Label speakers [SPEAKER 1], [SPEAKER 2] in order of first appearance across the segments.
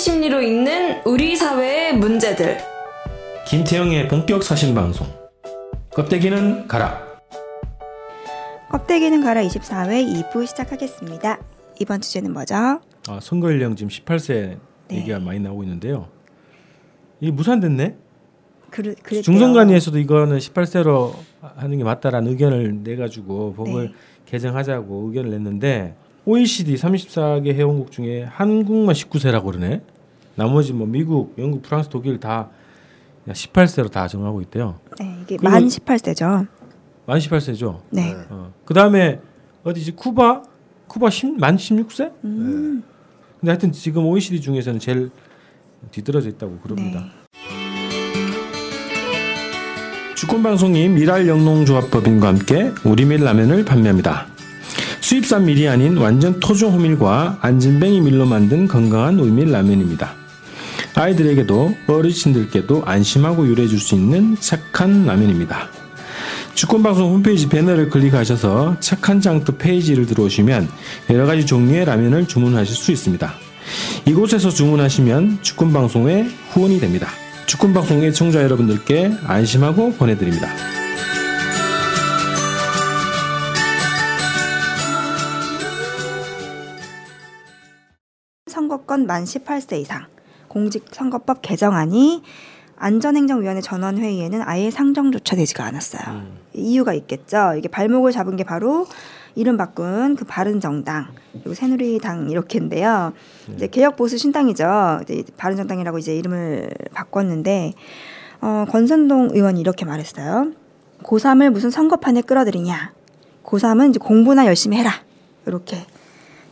[SPEAKER 1] 심리로 읽는 우리 사회의 문제들.
[SPEAKER 2] 김태영의 본격 사신 방송. 껍데기는 가라.
[SPEAKER 3] 껍데기는 가라 24회 2부 시작하겠습니다. 이번 주제는 뭐죠?
[SPEAKER 2] 아, 선거 연령 지금 18세
[SPEAKER 3] 네.
[SPEAKER 2] 얘기가 많이 나오고 있는데요. 이게 무산됐네.
[SPEAKER 3] 그르.
[SPEAKER 2] 중선관위에서도 이거는 18세로 하는 게 맞다라는 의견을 내 가지고 법을
[SPEAKER 3] 네.
[SPEAKER 2] 개정하자고 의견을 냈는데 OECD 34개 회원국 중에 한국만 19세라고 그러네. 나머지 뭐 미국, 영국, 프랑스, 독일 다 18세로 다 정하고 있대요.
[SPEAKER 3] 네, 이게 만 18세죠.
[SPEAKER 2] 만 18세죠.
[SPEAKER 3] 네.
[SPEAKER 2] 어. 그 다음에 어디지 쿠바? 쿠바 10, 만 16세?
[SPEAKER 3] 음,
[SPEAKER 2] 근데 하여튼 지금 OECD 중에서는 제일 뒤떨어져 있다고 그럽니다.
[SPEAKER 3] 네.
[SPEAKER 2] 주권방송이 미랄 영농조합법인과 함께 우리밀 라면을 판매합니다. 수입산 밀이 아닌 완전 토종 호밀과 안진뱅이 밀로 만든 건강한 우리밀 라면입니다. 아이들에게도 어르신들께도 안심하고 요리해 줄 수 있는 착한 라면입니다. 주권방송 홈페이지 배너를 클릭하셔서 착한 장터 페이지를 들어오시면 여러 가지 종류의 라면을 주문하실 수 있습니다. 이곳에서 주문하시면 주권방송의 후원이 됩니다. 주권방송의 청자 여러분들께 안심하고 보내드립니다.
[SPEAKER 3] 선거권 만 18세 이상 공직선거법 개정안이 안전행정위원회 전원회의에는 아예 상정조차 되지가 않았어요. 이유가 있겠죠. 이게 발목을 잡은 게 바로 이름 바꾼 그 바른정당 그리고 새누리당 이렇게인데요. 이제 개혁 보수 신당이죠. 이제 바른정당이라고 이제 이름을 바꿨는데 어, 권선동 의원이 이렇게 말했어요. 고3을 무슨 선거판에 끌어들이냐. 고3은 이제 공부나 열심히 해라. 이렇게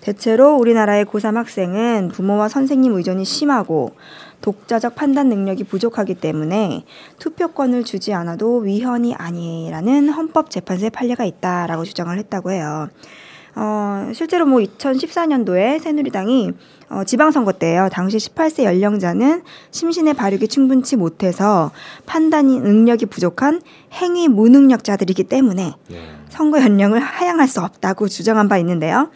[SPEAKER 3] 대체로 우리나라의 고3 학생은 부모와 선생님 의존이 심하고 독자적 판단 능력이 부족하기 때문에 투표권을 주지 않아도 위헌이 아니라는 헌법재판소의 판례가 있다라고 주장을 했다고 해요. 어, 실제로 뭐 2014년도에 새누리당이 어, 지방선거 때예요. 당시 18세 연령자는 심신의 발육이 충분치 못해서 판단 능력이 부족한 행위 무능력자들이기 때문에 선거 연령을 하향할 수 없다고 주장한 바 있는데요.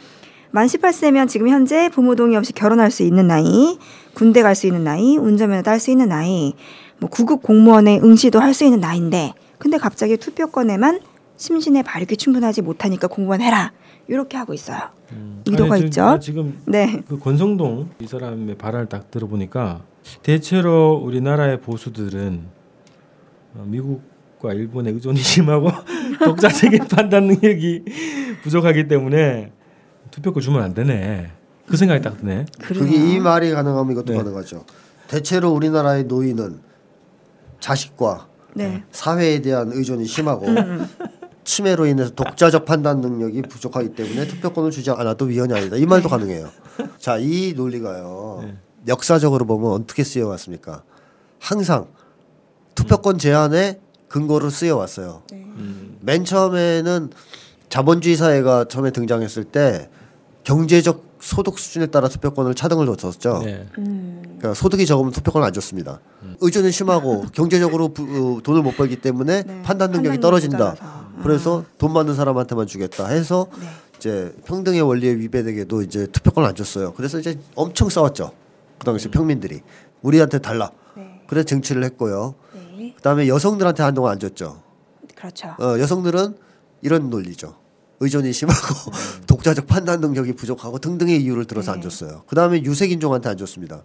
[SPEAKER 3] 만 18세면 지금 현재 부모 동의 없이 결혼할 수 있는 나이, 군대 갈 수 있는 나이, 운전면허 딸 수 있는 나이, 뭐 구급 공무원의 응시도 할 수 있는 나이인데, 근데 갑자기 투표권에만 심신의 발육이 충분하지 못하니까 공무원 해라. 이렇게 하고 있어요. 의도가
[SPEAKER 2] 아니, 저-
[SPEAKER 3] 있죠.
[SPEAKER 2] 나 지금
[SPEAKER 3] 네.
[SPEAKER 2] 그 권성동 이 사람의 발언을 딱 들어보니까 대체로 우리나라의 보수들은 어, 미국과 일본의 의존이 심하고 독자적인 판단 능력이 부족하기 때문에 투표권 주면 안 되네. 그 생각이 딱 드네.
[SPEAKER 4] 그게 이 말이 가능하면 이것도
[SPEAKER 2] 네.
[SPEAKER 4] 가능하죠. 대체로 우리나라의 노인은 자식과
[SPEAKER 3] 네.
[SPEAKER 4] 사회에 대한 의존이 심하고 치매로 인해서 독자적 판단 능력이 부족하기 때문에 투표권을 주지 않아도 위헌이 아니다. 이 말도 가능해요. 자, 이 논리가요. 역사적으로 보면 어떻게 쓰여 왔습니까? 항상 투표권 제한에 근거로 쓰여 왔어요. 맨 처음에는 자본주의 사회가 처음에 등장했을 때 경제적 소득 수준에 따라 투표권을 차등을 뒀었죠.
[SPEAKER 2] 네.
[SPEAKER 4] 그러니까 소득이 적으면 투표권을 안 줬습니다. 의존은 심하고 경제적으로 부, 어, 돈을 못 벌기 때문에
[SPEAKER 3] 네.
[SPEAKER 4] 판단 능력이 떨어진다.
[SPEAKER 3] 떨어져서.
[SPEAKER 4] 그래서 돈 많은 사람한테만 주겠다 해서
[SPEAKER 3] 네.
[SPEAKER 4] 이제 평등의 원리에 위배되게도 이제 투표권을 안 줬어요. 그래서 이제 엄청 싸웠죠. 그 당시 평민들이 우리한테 달라.
[SPEAKER 3] 네.
[SPEAKER 4] 그래서 쟁취를 했고요.
[SPEAKER 3] 네.
[SPEAKER 4] 그다음에 여성들한테 한동안 안 줬죠.
[SPEAKER 3] 그렇죠.
[SPEAKER 4] 어, 여성들은 이런 논리죠. 의존이 심하고 독자적 판단 능력이 부족하고 등등의 이유를 들어서 안
[SPEAKER 3] 네.
[SPEAKER 4] 줬어요. 그 다음에 유색인종한테 안 줬습니다.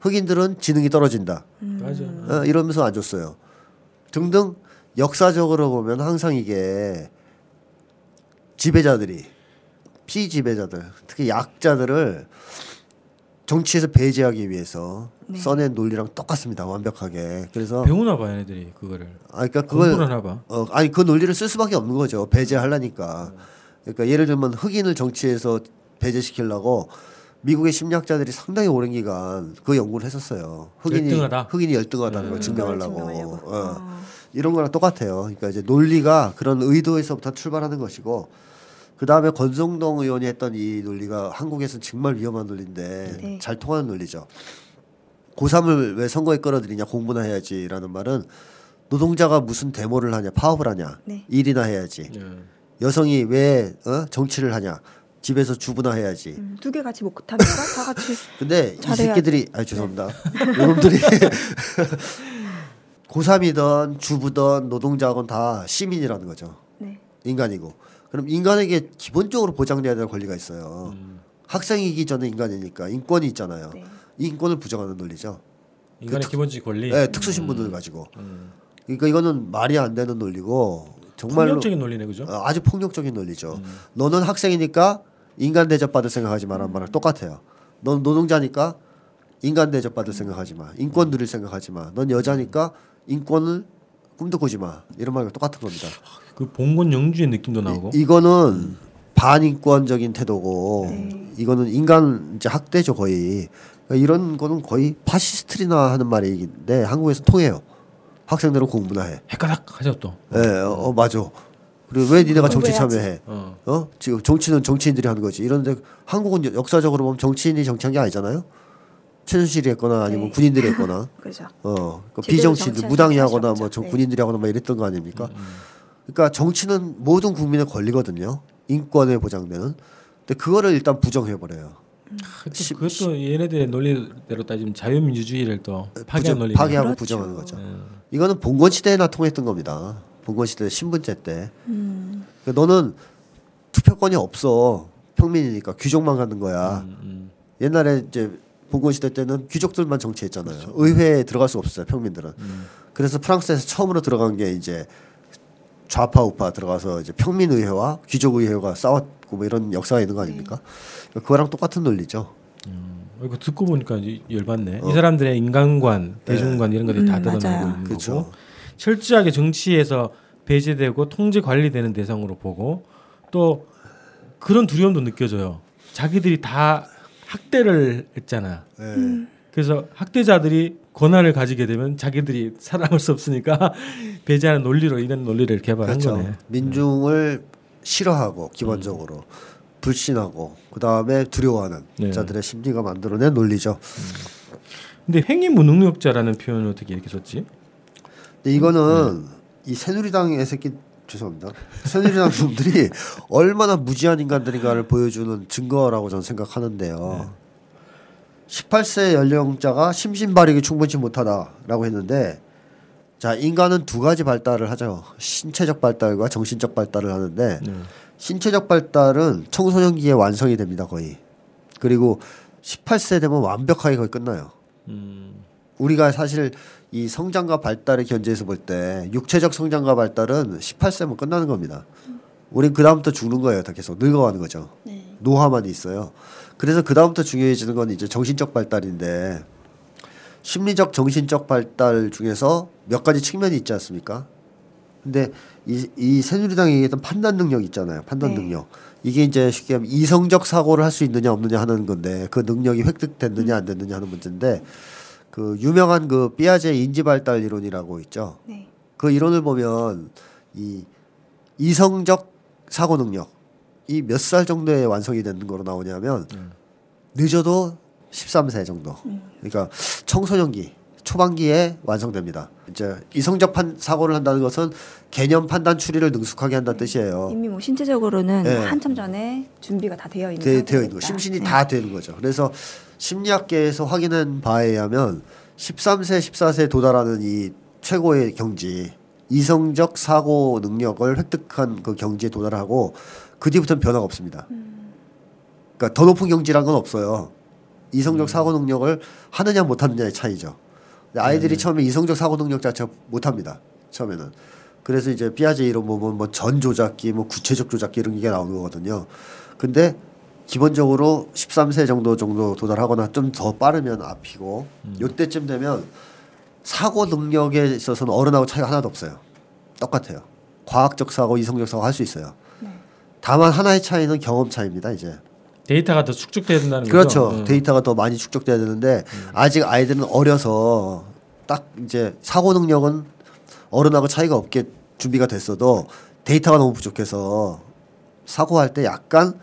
[SPEAKER 4] 흑인들은 지능이 떨어진다.
[SPEAKER 2] 맞아.
[SPEAKER 4] 어, 이러면서 안 줬어요. 등등 역사적으로 보면 항상 이게 지배자들이 피지배자들 특히 약자들을 정치에서 배제하기 위해서
[SPEAKER 3] 네.
[SPEAKER 4] 써낸 논리랑 똑같습니다. 완벽하게. 그래서
[SPEAKER 2] 배우나 봐 얘네들이 그거를.
[SPEAKER 4] 아 그러니까 그걸
[SPEAKER 2] 하나 봐.
[SPEAKER 4] 어 아니 그 논리를 쓸 수밖에 없는 거죠. 배제하려니까. 그러니까 예를 들면 흑인을 정치에서 배제시키려고 미국의 심리학자들이 상당히 오랜 기간 그 연구를 했었어요. 흑인이
[SPEAKER 2] 열등하다?
[SPEAKER 4] 흑인이 열등하다는 걸
[SPEAKER 2] 음.
[SPEAKER 4] 증명하려고.
[SPEAKER 3] 증명하려고.
[SPEAKER 4] 어.
[SPEAKER 3] 어.
[SPEAKER 4] 이런 거랑 똑같아요. 그러니까 이제 논리가 그런 의도에서부터 출발하는 것이고 그 다음에 권성동 의원이 했던 이 논리가 한국에서는 정말 위험한 논리인데
[SPEAKER 3] 네.
[SPEAKER 4] 잘 통하는 논리죠. 고3을 왜 선거에 끌어들이냐 공부나 해야지라는 말은 노동자가 무슨 데모를 하냐 파업을 하냐
[SPEAKER 3] 네.
[SPEAKER 4] 일이나 해야지
[SPEAKER 2] 예.
[SPEAKER 4] 여성이 왜 어? 정치를 하냐 집에서 주부나 해야지.
[SPEAKER 3] 음, 두개 같이 못합니까? 다 같이
[SPEAKER 4] 근데 이. 새끼들이 아 죄송합니다. 이놈들이 고3이든 주부든 노동자건 다 시민이라는 거죠.
[SPEAKER 3] 네.
[SPEAKER 4] 인간이고. 그럼 인간에게 기본적으로 보장돼야 될 권리가 있어요.
[SPEAKER 2] 음.
[SPEAKER 4] 학생이기 전에 인간이니까 인권이 있잖아요.
[SPEAKER 3] 네.
[SPEAKER 4] 이 인권을 부정하는 논리죠.
[SPEAKER 2] 인간의
[SPEAKER 4] 그
[SPEAKER 2] 기본적 권리.
[SPEAKER 4] 네, 특수 신분을 가지고.
[SPEAKER 2] 음.
[SPEAKER 4] 그러니까 이거는 말이 안 되는 논리고 정말로
[SPEAKER 2] 폭력적인 논리네 그죠?
[SPEAKER 4] 어, 아주 폭력적인 논리죠.
[SPEAKER 2] 음.
[SPEAKER 4] 너는 학생이니까 인간 대접 받을 생각하지 마라는 말랑 똑같아요. 넌 노동자니까 인간 대접 받을 생각하지 마. 인권 누릴 생각하지 마. 넌 여자니까 인권을 꿈도 꾸지 마. 이런 말과 똑같은 겁니다.
[SPEAKER 2] 그 봉건 영주의 느낌도 나오고.
[SPEAKER 4] 이, 이거는 반인권적인 태도고 이거는 인간 이제 학대죠 거의. 그러니까 이런 거는 거의 파시스트리나 하는 말인데 한국에서 통해요. 학생들은 공부나 해.
[SPEAKER 2] 헷가닥 하죠 또.
[SPEAKER 4] 예, 어, 어, 맞아. 그리고 왜 니네가 정치. 참여해?
[SPEAKER 2] 어.
[SPEAKER 4] 어? 지금 정치는 정치인들이 하는 거지. 이런데 한국은 여- 역사적으로 보면 정치인이 정치한 게 아니잖아요. 최순실이 했거나 아니면
[SPEAKER 3] 네.
[SPEAKER 4] 군인들이 했거나
[SPEAKER 3] 그렇죠.
[SPEAKER 4] 어, 그
[SPEAKER 3] 제대로
[SPEAKER 4] 비정치인들 무당이 하거나. 뭐 정-
[SPEAKER 3] 네.
[SPEAKER 4] 군인들이 하거나 막 이랬던 거 아닙니까? 그러니까 정치는 모든 국민의 권리거든요. 인권에 보장되는. 근데 그거를 일단 부정해 버려요.
[SPEAKER 2] 그
[SPEAKER 4] 시-
[SPEAKER 2] 또 그것도 얘네들의 논리대로 따지면 자유민주주의를 또 파괴한 논리.
[SPEAKER 4] 파괴하고
[SPEAKER 3] 그렇죠.
[SPEAKER 4] 부정하는 거죠.
[SPEAKER 2] 네.
[SPEAKER 4] 이거는 봉건 시대에나 통했던 겁니다. 봉건 시대 신분제 때.
[SPEAKER 3] 음.
[SPEAKER 4] 그러니까 너는 투표권이 없어. 평민이니까 귀족만 가는 거야.
[SPEAKER 2] 음, 음.
[SPEAKER 4] 옛날에 이제 봉건 시대 때는 귀족들만 정치했잖아요. 의회에 들어갈 수 없어요. 평민들은.
[SPEAKER 2] 음.
[SPEAKER 4] 그래서 프랑스에서 처음으로 들어간 게 이제 좌파 우파 들어가서 이제 평민 의회와 귀족 의회가 싸웠고 뭐 이런 역사가 있는 거 아닙니까? 그거랑 똑같은 논리죠.
[SPEAKER 2] 어, 이거 듣고 보니까 이제 열받네. 이 사람들의 인간관, 대중관 이런 것들이 다
[SPEAKER 3] 음,
[SPEAKER 2] 드러나고
[SPEAKER 3] 맞아요.
[SPEAKER 2] 있는
[SPEAKER 4] 그렇죠.
[SPEAKER 2] 거고 철저하게 정치에서 배제되고 통제 관리되는 대상으로 보고 또 그런 두려움도 느껴져요. 자기들이 다 학대를 했잖아.
[SPEAKER 4] 예.
[SPEAKER 3] 음.
[SPEAKER 2] 그래서 학대자들이 권한을 가지게 되면 자기들이 살아남을 수 없으니까 배제하는 논리로 이런 논리를 개발한
[SPEAKER 4] 그렇죠.
[SPEAKER 2] 거네.
[SPEAKER 4] 민중을 싫어하고 기본적으로 불신하고 그 다음에 두려워하는
[SPEAKER 2] 네.
[SPEAKER 4] 자들의 심리가 만들어낸 논리죠.
[SPEAKER 2] 근데 행위 무능력자라는 표현을 어떻게 이렇게 썼지?
[SPEAKER 4] 근데 이거는 이 새누리당의 새끼 죄송합니다. 새누리당 놈들이 얼마나 무지한 인간들인가를 보여주는 증거라고 저는 생각하는데요. 18세 연령자가 심신 발육이 충분치 못하다라고 했는데 자 인간은 두 가지 발달을 하죠. 신체적 발달과 정신적 발달을 하는데
[SPEAKER 2] 네.
[SPEAKER 4] 신체적 발달은 청소년기에 완성이 됩니다 거의. 그리고 18세 되면 완벽하게 거의 끝나요.
[SPEAKER 2] 음,
[SPEAKER 4] 우리가 사실 이 성장과 발달의 견제에서 볼 때 육체적 성장과 발달은 18세면 끝나는 겁니다. 우린 그 다음부터 죽는 거예요. 다 계속 늙어가는 거죠. 노화만 있어요. 그래서 그 다음부터 중요해지는 건 이제 정신적 발달인데 심리적 정신적 발달 중에서 몇 가지 측면이 있지 않습니까? 근데 이, 이 새누리당이 얘기했던 판단 능력 있잖아요. 판단
[SPEAKER 3] 네.
[SPEAKER 4] 능력. 이게 이제 쉽게 하면 이성적 사고를 할 수 있느냐 없느냐 하는 건데 그 능력이 획득됐느냐 안 됐느냐 하는 문제인데 그 유명한 그 삐아제 인지 발달 이론이라고 있죠.
[SPEAKER 3] 네.
[SPEAKER 4] 그 이론을 보면 이 이성적 사고 능력 이 몇 살 정도에 완성이 되는 거로 나오냐면 늦어도 13세 정도. 그러니까 청소년기 초반기에 완성됩니다. 이제 이성적 판, 사고를 한다는 것은 개념 판단 추리를 능숙하게 한다는 뜻이에요.
[SPEAKER 3] 이미 뭐 신체적으로는
[SPEAKER 4] 네.
[SPEAKER 3] 한참 전에 준비가 다 되어 있는
[SPEAKER 4] 되. 되어 있는 거 심신이
[SPEAKER 3] 네.
[SPEAKER 4] 다 되는 거죠. 그래서 심리학계에서 확인한 바에 의하면 13세, 14세에 도달하는 이 최고의 경지 이성적 사고 능력을 획득한 그 경지에 도달하고 그 뒤부터는 변화가 없습니다. 그러니까 더 높은 경지란 건 없어요. 이성적 사고 능력을 하느냐 못하느냐의 차이죠. 아이들이 처음에 이성적 사고 능력 자체가 못합니다. 처음에는. 그래서 이제 피아제 이론 보면 뭐 전 조작기, 뭐 구체적 조작기 이런 게 나오는 거거든요. 근데 기본적으로 13세 정도 정도 도달하거나 좀 더 빠르면 앞이고 요때쯤 되면 사고 능력에 있어서는 어른하고 차이가 하나도 없어요. 똑같아요. 과학적 사고, 이성적 사고 할 수 있어요. 다만 하나의 차이는 경험 차이입니다. 이제
[SPEAKER 2] 데이터가 더 축적돼야 된다는
[SPEAKER 4] 그렇죠.
[SPEAKER 2] 거죠. 음.
[SPEAKER 4] 데이터가 더 많이 축적돼야 되는데 아직 아이들은 어려서 딱 이제 사고 능력은 어른하고 차이가 없게 준비가 됐어도 데이터가 너무 부족해서 사고할 때 약간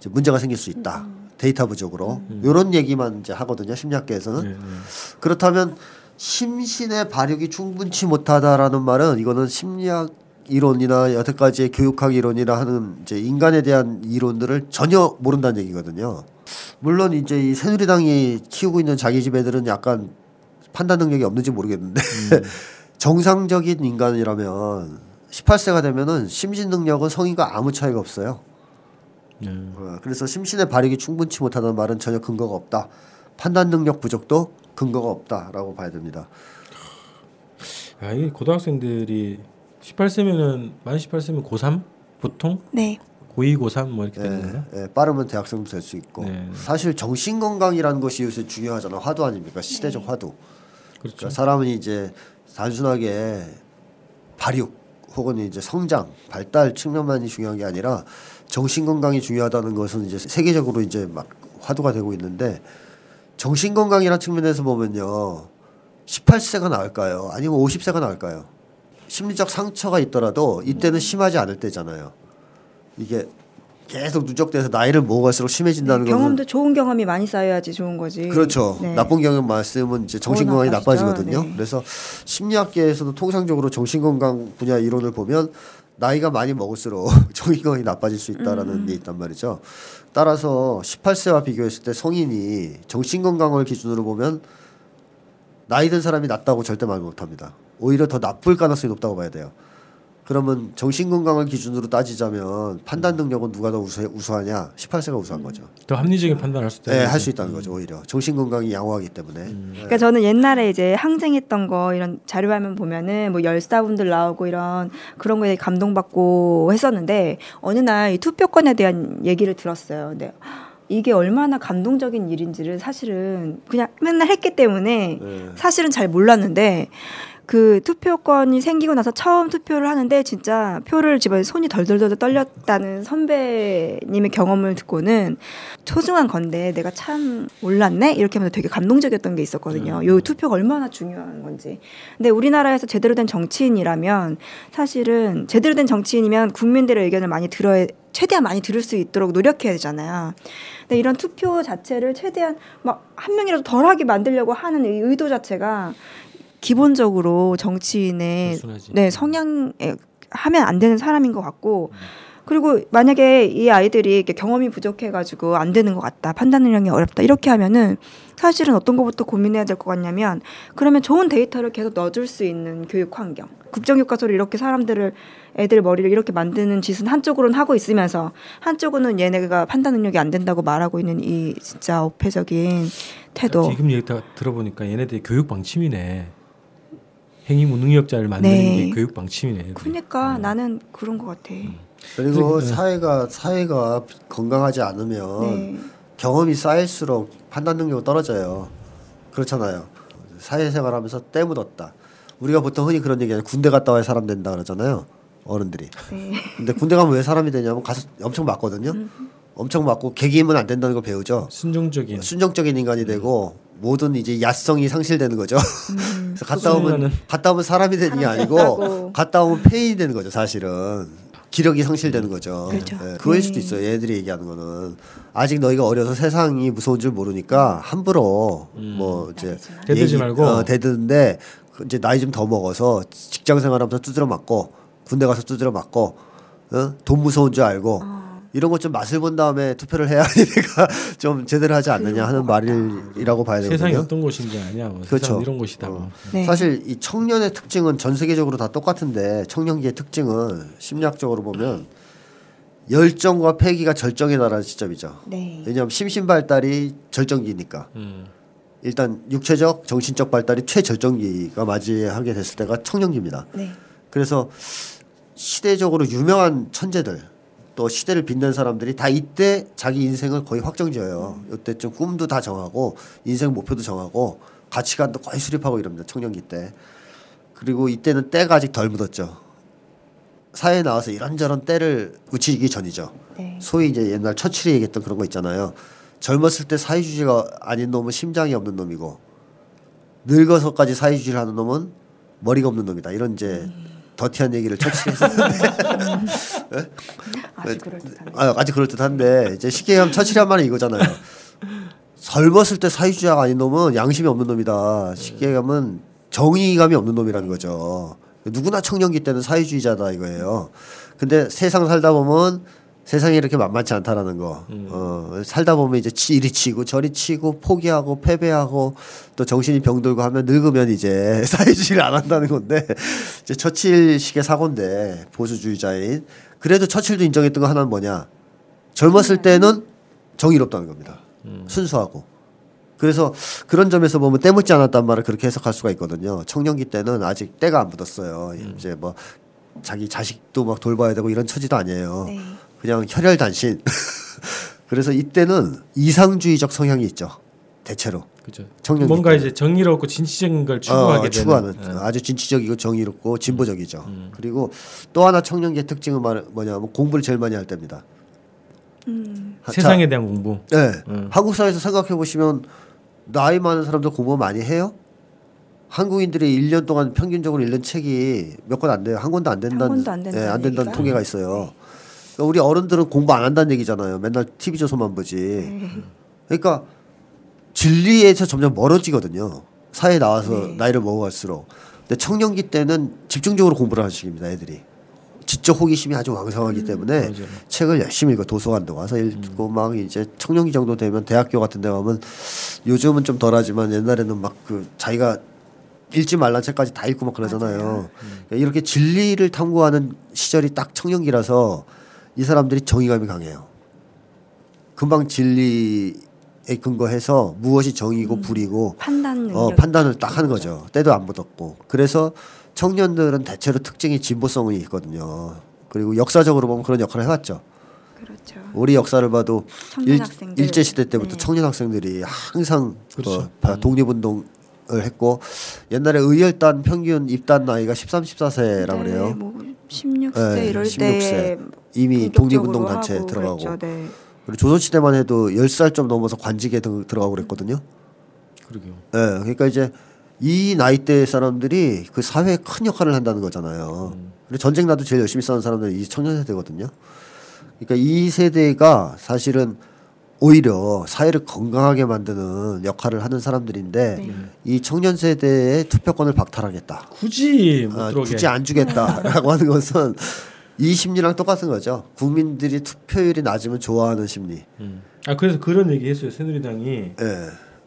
[SPEAKER 4] 이제 문제가 생길 수 있다. 데이터 부족으로 이런 얘기만 이제 하거든요. 심리학계에서는
[SPEAKER 2] 네, 네.
[SPEAKER 4] 그렇다면 심신의 발육이 충분치 못하다라는 말은 이거는 심리학 이론이나 여태까지의 교육학 이론이나 하는 이제 인간에 대한 이론들을 전혀 모른다는 얘기거든요. 물론 이제 이 새누리당이 키우고 있는 자기 집 애들은 약간 판단 능력이 없는지 모르겠는데 정상적인 인간이라면 18세가 되면은 심신 능력은 성인과 아무 차이가 없어요.
[SPEAKER 2] 네.
[SPEAKER 4] 어, 그래서 심신의 발육이 충분치 못하다는 말은 전혀 근거가 없다. 판단 능력 부족도 근거가 없다라고 봐야 됩니다.
[SPEAKER 2] 아, 이 고등학생들이 18세면은 만 18세면 고3 보통?
[SPEAKER 3] 네.
[SPEAKER 2] 고2 고3 뭐 이렇게 되는
[SPEAKER 4] 예,
[SPEAKER 2] 거예요?
[SPEAKER 4] 예, 빠르면 대학생도 될 수 있고.
[SPEAKER 2] 네.
[SPEAKER 4] 사실 정신 건강이라는 것이 요새 중요하잖아 화두 아닙니까? 시대적 화두.
[SPEAKER 2] 그렇죠.
[SPEAKER 4] 그러니까 사람은 이제 단순하게 발육 혹은 이제 성장 발달 측면만이 중요한 게 아니라 정신 건강이 중요하다는 것은 이제 세계적으로 이제 막 화두가 되고 있는데 정신 건강이라는 측면에서 보면요. 18세가 나을까요? 아니면 50세가 나을까요 심리적 상처가 있더라도 이때는 심하지 않을 때잖아요 이게 계속 누적돼서 나이를 먹을수록 심해진다는 거는
[SPEAKER 3] 경험도 좋은 경험이 많이 쌓여야지 좋은 거지.
[SPEAKER 4] 그렇죠.
[SPEAKER 3] 네.
[SPEAKER 4] 나쁜 경험 말씀은 이제 정신 건강이. 나빠지거든요.
[SPEAKER 3] 네.
[SPEAKER 4] 그래서 심리학계에서도 통상적으로 정신 건강 분야 이론을 보면 나이가 많이 먹을수록 정신 건강이 나빠질 수 있다라는
[SPEAKER 3] 음.
[SPEAKER 4] 게 있단 말이죠. 따라서 18세와 비교했을 때 성인이 정신 건강을 기준으로 보면 나이 든 사람이 낫다고 절대 말 못합니다. 오히려 더 나쁠 가능성이 높다고 봐야 돼요. 그러면 정신 건강을 기준으로 따지자면 판단 능력은 누가 더 우수, 우수하냐? 18세가 우수한 거죠.
[SPEAKER 2] 더 합리적인 판단을 할수 있다.
[SPEAKER 4] 네, 할 수 있다는 거죠. 오히려 정신 건강이 양호하기 때문에.
[SPEAKER 3] 그러니까 저는 옛날에 이제 항쟁했던 거 이런 자료화면 보면은 뭐 열사분들 나오고 이런 그런 거에 감동받고 했었는데 어느 날 이 투표권에 대한 얘기를 들었어요. 근데 이게 얼마나 감동적인 일인지를 사실은 그냥 맨날 했기 때문에
[SPEAKER 4] 네.
[SPEAKER 3] 사실은 잘 몰랐는데 그 투표권이 생기고 나서 처음 투표를 하는데 진짜 표를 집어서 손이 덜덜덜 떨렸다는 선배님의 경험을 듣고는 소중한 건데 내가 참 몰랐네 이렇게 하면서 되게 감동적이었던 게 있었거든요. 요 투표가 얼마나 중요한 건지. 근데 우리나라에서 제대로 된 정치인이라면 사실은 제대로 된 정치인이면 국민들의 의견을 많이 들어야 최대한 많이 들을 수 있도록 노력해야 되잖아요. 근데 이런 투표 자체를 최대한 막 한 명이라도 덜하게 만들려고 하는 이 의도 자체가 기본적으로 정치인의
[SPEAKER 2] 불순하지.
[SPEAKER 3] 네 성향에 하면 안 되는 사람인 것 같고 그리고 만약에 이 아이들이 이렇게 경험이 부족해가지고 안 되는 것 같다 판단 능력이 어렵다 이렇게 하면은 사실은 어떤 것부터 고민해야 될 것 같냐면 그러면 좋은 데이터를 계속 넣어줄 수 있는 교육 환경 국정교과서를 이렇게 사람들을 애들 머리를 이렇게 만드는 짓은 한쪽으로는 하고 있으면서 한쪽으로는 얘네가 판단 능력이 안 된다고 말하고 있는 이 진짜 어폐적인 태도
[SPEAKER 2] 지금 얘기 다 들어보니까 얘네들이 교육 방침이네. 행위 무능력자를 만드는
[SPEAKER 3] 네.
[SPEAKER 2] 게 교육 방침이네.
[SPEAKER 3] 그러니까 나는 그런 것 같아.
[SPEAKER 4] 그리고
[SPEAKER 2] 네.
[SPEAKER 4] 사회가 사회가 건강하지 않으면
[SPEAKER 3] 네.
[SPEAKER 4] 경험이 쌓일수록 판단 능력이 떨어져요. 그렇잖아요. 사회생활하면서 때 묻었다. 우리가 보통 흔히 그런 얘기하는 군대 갔다 와야 사람 된다 그러잖아요. 어른들이.
[SPEAKER 3] 네.
[SPEAKER 4] 근데 군대 가면 왜 사람이 되냐면 가서 엄청 맞거든요. 엄청 맞고 개기면 안 된다는 걸 배우죠.
[SPEAKER 2] 순종적인
[SPEAKER 4] 순정적인 인간이 되고 모든 이제 야성이 상실되는 거죠. 그래서 갔다 오면. 갔다 오면 사람이 되는 게 아니고. 갔다 오면 폐인이 되는 거죠, 사실은. 기력이 상실되는 거죠.
[SPEAKER 3] 그렇죠.
[SPEAKER 4] 예, 그거일 수도
[SPEAKER 3] 네.
[SPEAKER 4] 있어요. 얘들이 얘기하는 거는 아직 너희가 어려서 세상이 무서운 줄 모르니까 함부로 뭐 이제
[SPEAKER 2] 대들지 말고.
[SPEAKER 4] 어, 대드는데 그 이제 나이 좀 더 먹어서 직장 생활하면서 두드려 맞고 군대 가서 두드려 맞고 어? 돈 무서운 줄 알고
[SPEAKER 3] 어.
[SPEAKER 4] 이런 것 좀 맛을 본 다음에 투표를 해야 내가 좀 제대로 하지 않느냐 하는 말이라고 봐야 되거든요.
[SPEAKER 2] 세상이 어떤 곳인지 아냐. 뭐
[SPEAKER 4] 그렇죠.
[SPEAKER 2] 세상 이런 곳이다. 뭐.
[SPEAKER 3] 네.
[SPEAKER 4] 사실 이 청년의 특징은 전 세계적으로 다 똑같은데 청년기의 특징은 심리학적으로 보면 열정과 패기가 절정에 달하는 시점이죠.
[SPEAKER 3] 네.
[SPEAKER 4] 왜냐하면 심신 발달이 절정기니까
[SPEAKER 2] 음.
[SPEAKER 4] 일단 육체적, 정신적 발달이 최절정기가 맞이하게 됐을 때가 청년기입니다.
[SPEAKER 3] 네.
[SPEAKER 4] 그래서 시대적으로 유명한 천재들 또 시대를 빛낸 사람들이 다 이때 자기 인생을 거의 확정지어요. 이때쯤 꿈도 다 정하고 인생 목표도 정하고 가치관도 거의 수립하고 이럽니다. 청년기 때. 그리고 이때는 때가 아직 덜 묻었죠. 사회에 나와서 이런저런 때를 우치기 전이죠.
[SPEAKER 3] 네.
[SPEAKER 4] 소위 이제 옛날 처칠이 얘기했던 그런 거 있잖아요. 젊었을 때 사회주의가 아닌 놈은 심장이 없는 놈이고 늙어서까지 사회주의를 하는 놈은 머리가 없는 놈이다. 이런 이제 더티한 얘기를 처칠이 했었는데
[SPEAKER 3] 아주 그럴듯하네.
[SPEAKER 4] 아, 아직 그럴 듯한데 이제 쉽게 하면 한 말은 이거잖아요. 젊었을 때 사회주의자가 아닌 놈은 양심이 없는 놈이다. 쉽게 하면 정의감이 없는 놈이라는 거죠. 누구나 청년기 때는 사회주의자다 이거예요. 근데 세상 살다 보면 세상이 이렇게 만만치 않다라는 거. 어, 살다 보면 이제 치- 이리 치고 저리 치고 포기하고 패배하고 또 정신이 병들고 하면 늙으면 이제 사회주의를 안 한다는 건데 이제 처칠식의 사고인데 보수주의자인 그래도 처칠도 인정했던 거 하나는 뭐냐 젊었을 때는 정의롭다는 겁니다. 순수하고. 그래서 그런 점에서 보면 때묻지 않았단 말을 그렇게 해석할 수가 있거든요. 청년기 때는 아직 때가 안 묻었어요. 이제 뭐 자기 자식도 막 돌봐야 되고 이런 처지도 아니에요.
[SPEAKER 3] 네.
[SPEAKER 4] 그냥 혈혈단신. 그래서 이때는 이상주의적 성향이 있죠. 대체로.
[SPEAKER 2] 그죠.
[SPEAKER 4] 청년기
[SPEAKER 2] 뭔가
[SPEAKER 4] 때는.
[SPEAKER 2] 이제 정의롭고 진취적인 걸 추구하게
[SPEAKER 4] 어, 추구하는
[SPEAKER 2] 되는. 예.
[SPEAKER 4] 아주 진취적이고 정의롭고 진보적이죠.
[SPEAKER 2] 음.
[SPEAKER 4] 그리고 또 하나 청년기의 특징은 말- 뭐냐면 공부를 제일 많이 할 때입니다.
[SPEAKER 3] 음.
[SPEAKER 4] 하-
[SPEAKER 2] 세상에 대한 공부.
[SPEAKER 4] 네.
[SPEAKER 2] 음.
[SPEAKER 4] 한국 사회에서 생각해 보시면 나이 많은 사람들 공부 많이 해요? 한국인들이 1년 동안 평균적으로 읽는 책이 몇 권 안 돼요. 한 권도 안 된다는
[SPEAKER 3] 권도 안 된다는
[SPEAKER 4] 예, 안 된다는
[SPEAKER 3] 얘기가?
[SPEAKER 4] 통계가 있어요. 그러니까 우리 어른들은 공부 안 한다는 얘기잖아요. 맨날 TV 조선만 보지.
[SPEAKER 3] 네.
[SPEAKER 4] 그러니까 진리에서 점점 멀어지거든요. 사회에 나와서
[SPEAKER 3] 네.
[SPEAKER 4] 나이를 먹어갈수록. 근데 청년기 때는 집중적으로 공부를 하는 시기입니다. 애들이. 지적 호기심이 아주 왕성하기
[SPEAKER 3] 음.
[SPEAKER 4] 때문에
[SPEAKER 2] 맞아요.
[SPEAKER 4] 책을 열심히 읽어 도서관도 가서 읽고 막 이제 청년기 정도 되면 대학교 같은 데 가면 요즘은 좀 덜하지만 옛날에는 막 그 자기가 읽지 말란 책까지 다 읽고 막 그러잖아요.
[SPEAKER 3] 맞아요.
[SPEAKER 4] 그러니까 이렇게 진리를 탐구하는 시절이 딱 청년기라서 이 사람들이 정의감이 강해요. 금방 진리에 근거해서 무엇이 정의고 불이고
[SPEAKER 3] 판단 능력.
[SPEAKER 4] 어, 판단을 딱 하는 거죠. 때도 안 묻었고. 그래서 청년들은 대체로 특징이 진보성이 있거든요. 그리고 역사적으로 보면 그런 역할을 해왔죠.
[SPEAKER 3] 그렇죠.
[SPEAKER 4] 우리 역사를 봐도 일. 일제 시대 때부터
[SPEAKER 3] 네.
[SPEAKER 4] 청년 학생들이 항상
[SPEAKER 2] 그렇죠.
[SPEAKER 4] 어, 바- 독립운동을 했고 옛날에 의열단 평균 입단 나이가 13, 14세라고 그래요.
[SPEAKER 3] 네, 뭐 16세
[SPEAKER 4] 네,
[SPEAKER 3] 이럴
[SPEAKER 4] 16세.
[SPEAKER 3] 때
[SPEAKER 4] 이미 독립운동 단체에 들어가고
[SPEAKER 3] 그랬죠. 네.
[SPEAKER 4] 그리고 조선시대만 해도 10살 좀 넘어서 관직에 등- 들어가고 그랬거든요.
[SPEAKER 2] 그러게요.
[SPEAKER 4] 예, 그러니까 이제 이 나이대 사람들이 그 사회에 큰 역할을 한다는 거잖아요. 그리고 전쟁 나도 제일 열심히 싸는 사람들이 이 청년 세대거든요. 그러니까 이 세대가 사실은 오히려 사회를 건강하게 만드는 역할을 하는 사람들인데
[SPEAKER 3] 네.
[SPEAKER 4] 이 청년 세대의 투표권을 박탈하겠다.
[SPEAKER 2] 굳이 못
[SPEAKER 4] 아. 굳이 안 주겠다라고 하는 것은 이 심리랑 똑같은 거죠. 국민들이 투표율이 낮으면 좋아하는 심리.
[SPEAKER 2] 음. 아 그래서 그런 얘기 했어요. 새누리당이
[SPEAKER 4] 예.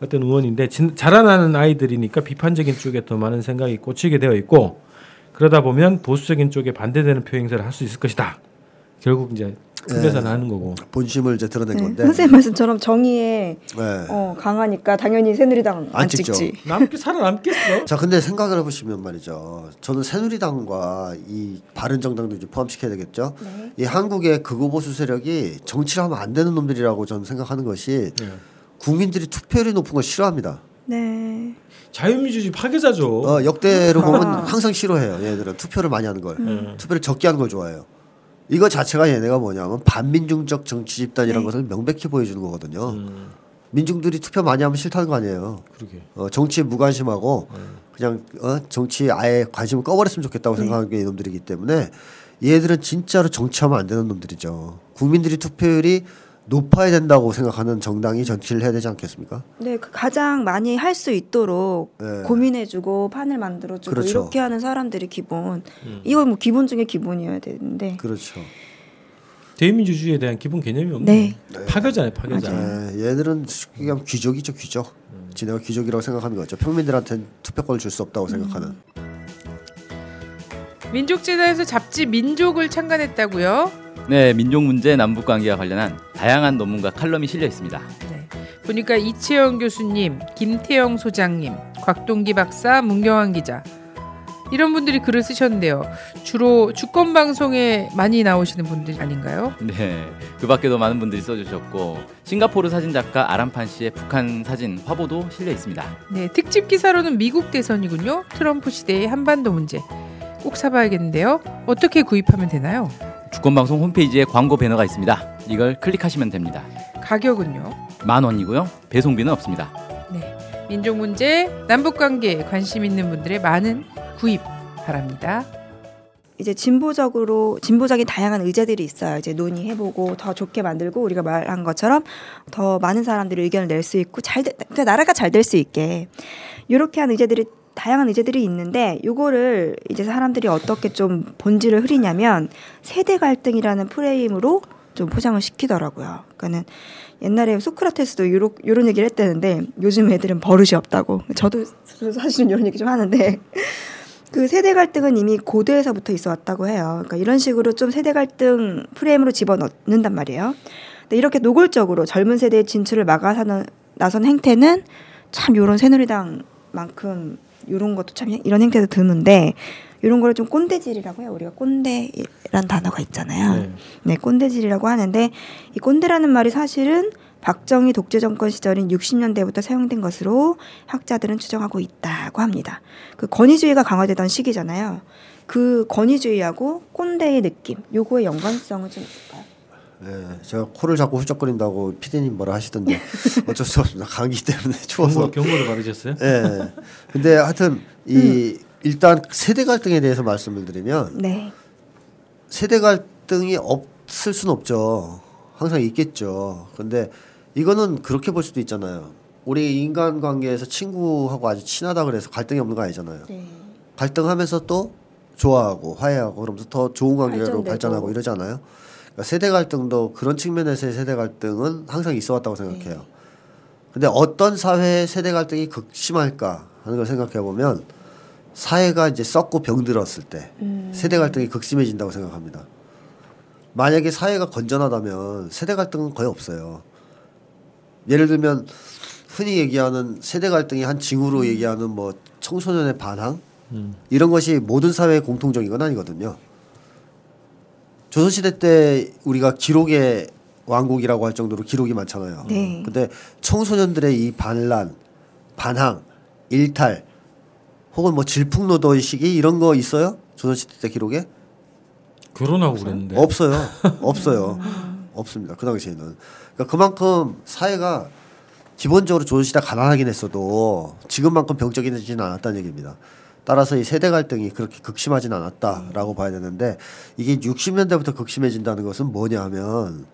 [SPEAKER 2] 어떤 의원인데 진, 자라나는 아이들이니까 비판적인 쪽에 더 많은 생각이 꽂히게 되어 있고 그러다 보면 보수적인 쪽에 반대되는 표 행사를 할 수 있을 것이다. 결국 이제 큰
[SPEAKER 4] 예.
[SPEAKER 2] 계산을 하는 거고.
[SPEAKER 4] 본심을 이제 드러낸
[SPEAKER 3] 네.
[SPEAKER 4] 건데.
[SPEAKER 3] 선생님 말씀처럼 정의에
[SPEAKER 4] 예.
[SPEAKER 3] 어, 강하니까 당연히 새누리당 안,
[SPEAKER 4] 안 찍죠.
[SPEAKER 3] 찍지.
[SPEAKER 2] 남게 살아남겠어.
[SPEAKER 4] 자, 근데 생각을 해보시면 말이죠. 저는 새누리당과 이 바른정당도 이제 포함시켜야 되겠죠.
[SPEAKER 3] 네.
[SPEAKER 4] 이 한국의 극우 보수 세력이 정치를 하면 안 되는 놈들이라고 저는 생각하는 것이
[SPEAKER 2] 예.
[SPEAKER 4] 국민들이 투표율이 높은 걸 싫어합니다.
[SPEAKER 3] 네.
[SPEAKER 2] 자유민주주의 파괴자죠.
[SPEAKER 4] 어, 역대로
[SPEAKER 3] 아.
[SPEAKER 4] 보면 항상 싫어해요. 얘들은 투표를 많이 하는 걸.
[SPEAKER 2] 음.
[SPEAKER 4] 투표를 적게 하는 걸 좋아해요. 이거 자체가 얘네가 뭐냐면 반민중적 정치 집단이라는
[SPEAKER 3] 네.
[SPEAKER 4] 것을 명백히 보여주는 거거든요.
[SPEAKER 2] 음,
[SPEAKER 4] 민중들이 투표 많이 하면 싫다는 거 아니에요.
[SPEAKER 2] 그러게.
[SPEAKER 4] 어, 정치에 무관심하고 그냥 어, 정치에 아예 관심을 꺼버렸으면 좋겠다고
[SPEAKER 3] 네.
[SPEAKER 4] 생각하는 게 이놈들이기 때문에 얘들은 진짜로 정치하면 안 되는 놈들이죠. 국민들이 투표율이 높아야 된다고 생각하는 정당이 정치를 해야 되지 않겠습니까?
[SPEAKER 3] 네, 그 가장 많이 할 수 있도록
[SPEAKER 4] 네.
[SPEAKER 3] 고민해주고 판을 만들어주고
[SPEAKER 4] 그렇죠.
[SPEAKER 3] 이렇게 하는 사람들이 기본.
[SPEAKER 2] 음.
[SPEAKER 3] 이건 뭐 기본 중에 기본이어야 되는데.
[SPEAKER 4] 그렇죠.
[SPEAKER 2] 대의민주주의에 대한 기본 개념이 없네.
[SPEAKER 3] 네.
[SPEAKER 2] 파괴자네 파괴자.
[SPEAKER 4] 네, 얘들은 그냥 귀족이죠, 귀족. 지네가 귀족이라고 생각하는 거죠. 평민들한테는 투표권을 줄 수 없다고 생각하는.
[SPEAKER 5] 민족재단에서 잡지 민족을 창간했다고요?
[SPEAKER 6] 네, 민족 문제 남북 관계와 관련한 다양한 논문과 칼럼이 실려 있습니다.
[SPEAKER 5] 네. 보니까 이채영 교수님, 김태영 소장님, 곽동기 박사, 문경환 기자 이런 분들이 글을 쓰셨는데요. 주로 주권 방송에 많이 나오시는 분들 아닌가요?
[SPEAKER 6] 네, 그 밖에도 많은 분들이 써주셨고 싱가포르 사진 작가 아람판 씨의 북한 사진 화보도 실려 있습니다.
[SPEAKER 5] 네, 특집 기사로는 미국 대선이군요. 트럼프 시대의 한반도 문제. 꼭 사봐야겠는데요. 어떻게 구입하면 되나요?
[SPEAKER 6] 주권방송 홈페이지에 광고 배너가 있습니다. 이걸 클릭하시면 됩니다.
[SPEAKER 5] 가격은요?
[SPEAKER 6] 만 원이고요. 배송비는 없습니다.
[SPEAKER 5] 네. 민족 문제, 남북 관계에 관심 있는 분들의 많은 구입 바랍니다.
[SPEAKER 3] 이제 진보적으로 진보적인 다양한 의제들이 있어요. 이제 논의해보고 더 좋게 만들고 우리가 말한 것처럼 더 많은 사람들이 의견을 낼 수 있고 잘 되, 나라가 잘 될 수 있게 이렇게 한 의제들이 다양한 의제들이 있는데 요거를 이제 사람들이 어떻게 좀 본질을 흐리냐면 세대 갈등이라는 프레임으로 좀 포장을 시키더라고요. 그러니까는 옛날에 소크라테스도 요런, 요런 얘기를 했다는데 요즘 애들은 버릇이 없다고. 저도 사실은 이런 얘기 좀 하는데 그 세대 갈등은 이미 고대에서부터 있어 왔다고 해요. 그러니까 이런 식으로 좀 세대 갈등 프레임으로 집어넣는단 말이에요. 근데 이렇게 노골적으로 젊은 세대의 진출을 막아 나선 행태는 참 요런 새누리당만큼 요런 것도 참 이런 행태도 드문데 이런 거를 좀 꼰대질이라고 해요. 우리가 꼰대란 단어가 있잖아요.
[SPEAKER 2] 네.
[SPEAKER 3] 네, 꼰대질이라고 하는데 이 꼰대라는 말이 사실은 박정희 독재 정권 시절인 60년대부터 사용된 것으로 학자들은 추정하고 있다고 합니다. 그 권위주의가 강화되던 시기잖아요. 그 권위주의하고 꼰대의 느낌, 요거의 연관성은 좀 있을까요?
[SPEAKER 4] 예, 제가 코를 자꾸 훌쩍거린다고 피디님 뭐라 하시던데 어쩔 수 없습니다. 감기 때문에 추워서.
[SPEAKER 2] 경고, 경고를 받으셨어요?
[SPEAKER 4] 예. 근데 하여튼 이 일단 세대 갈등에 대해서 말씀을 드리면
[SPEAKER 3] 네.
[SPEAKER 4] 세대 갈등이 없을 수는 없죠. 항상 있겠죠. 근데 이거는 그렇게 볼 수도 있잖아요. 우리 인간 관계에서 친구하고 아주 친하다 그래서 갈등이 없는 거 아니잖아요.
[SPEAKER 3] 네.
[SPEAKER 4] 갈등하면서 또 좋아하고 화해하고 그러면서 더 좋은 관계로
[SPEAKER 3] 발전되고.
[SPEAKER 4] 발전하고 이러잖아요. 그러니까 세대 갈등도 그런 측면에서의 세대 갈등은 항상 있어 왔다고 생각해요. 근데 어떤 사회의 세대 갈등이 극심할까 하는 걸 생각해 보면 사회가 이제 썩고 병들었을 때 세대 갈등이 극심해진다고 생각합니다. 만약에 사회가 건전하다면 세대 갈등은 거의 없어요. 예를 들면 흔히 얘기하는 세대 갈등이 한 징후로 얘기하는 뭐 청소년의 반항 이런 것이 모든 사회의 공통적인 건 아니거든요. 조선시대 때 우리가 기록의 왕국이라고 할 정도로 기록이 많잖아요.
[SPEAKER 3] 네.
[SPEAKER 4] 근데 청소년들의 이 반란, 반항, 일탈 혹은 뭐 질풍노도의 시기 이런 거 있어요? 조선시대 때 기록에?
[SPEAKER 2] 결혼하고 그랬는데.
[SPEAKER 4] 없어요. 없어요. 없습니다. 그 당시에는. 그러니까 그만큼 사회가 기본적으로 조선시대 가난하긴 했어도 지금만큼 병적이지는 않았다는 얘기입니다. 따라서 이 세대 갈등이 그렇게 극심하진 않았다라고 봐야 되는데 이게 60년대부터 극심해진다는 것은 뭐냐 하면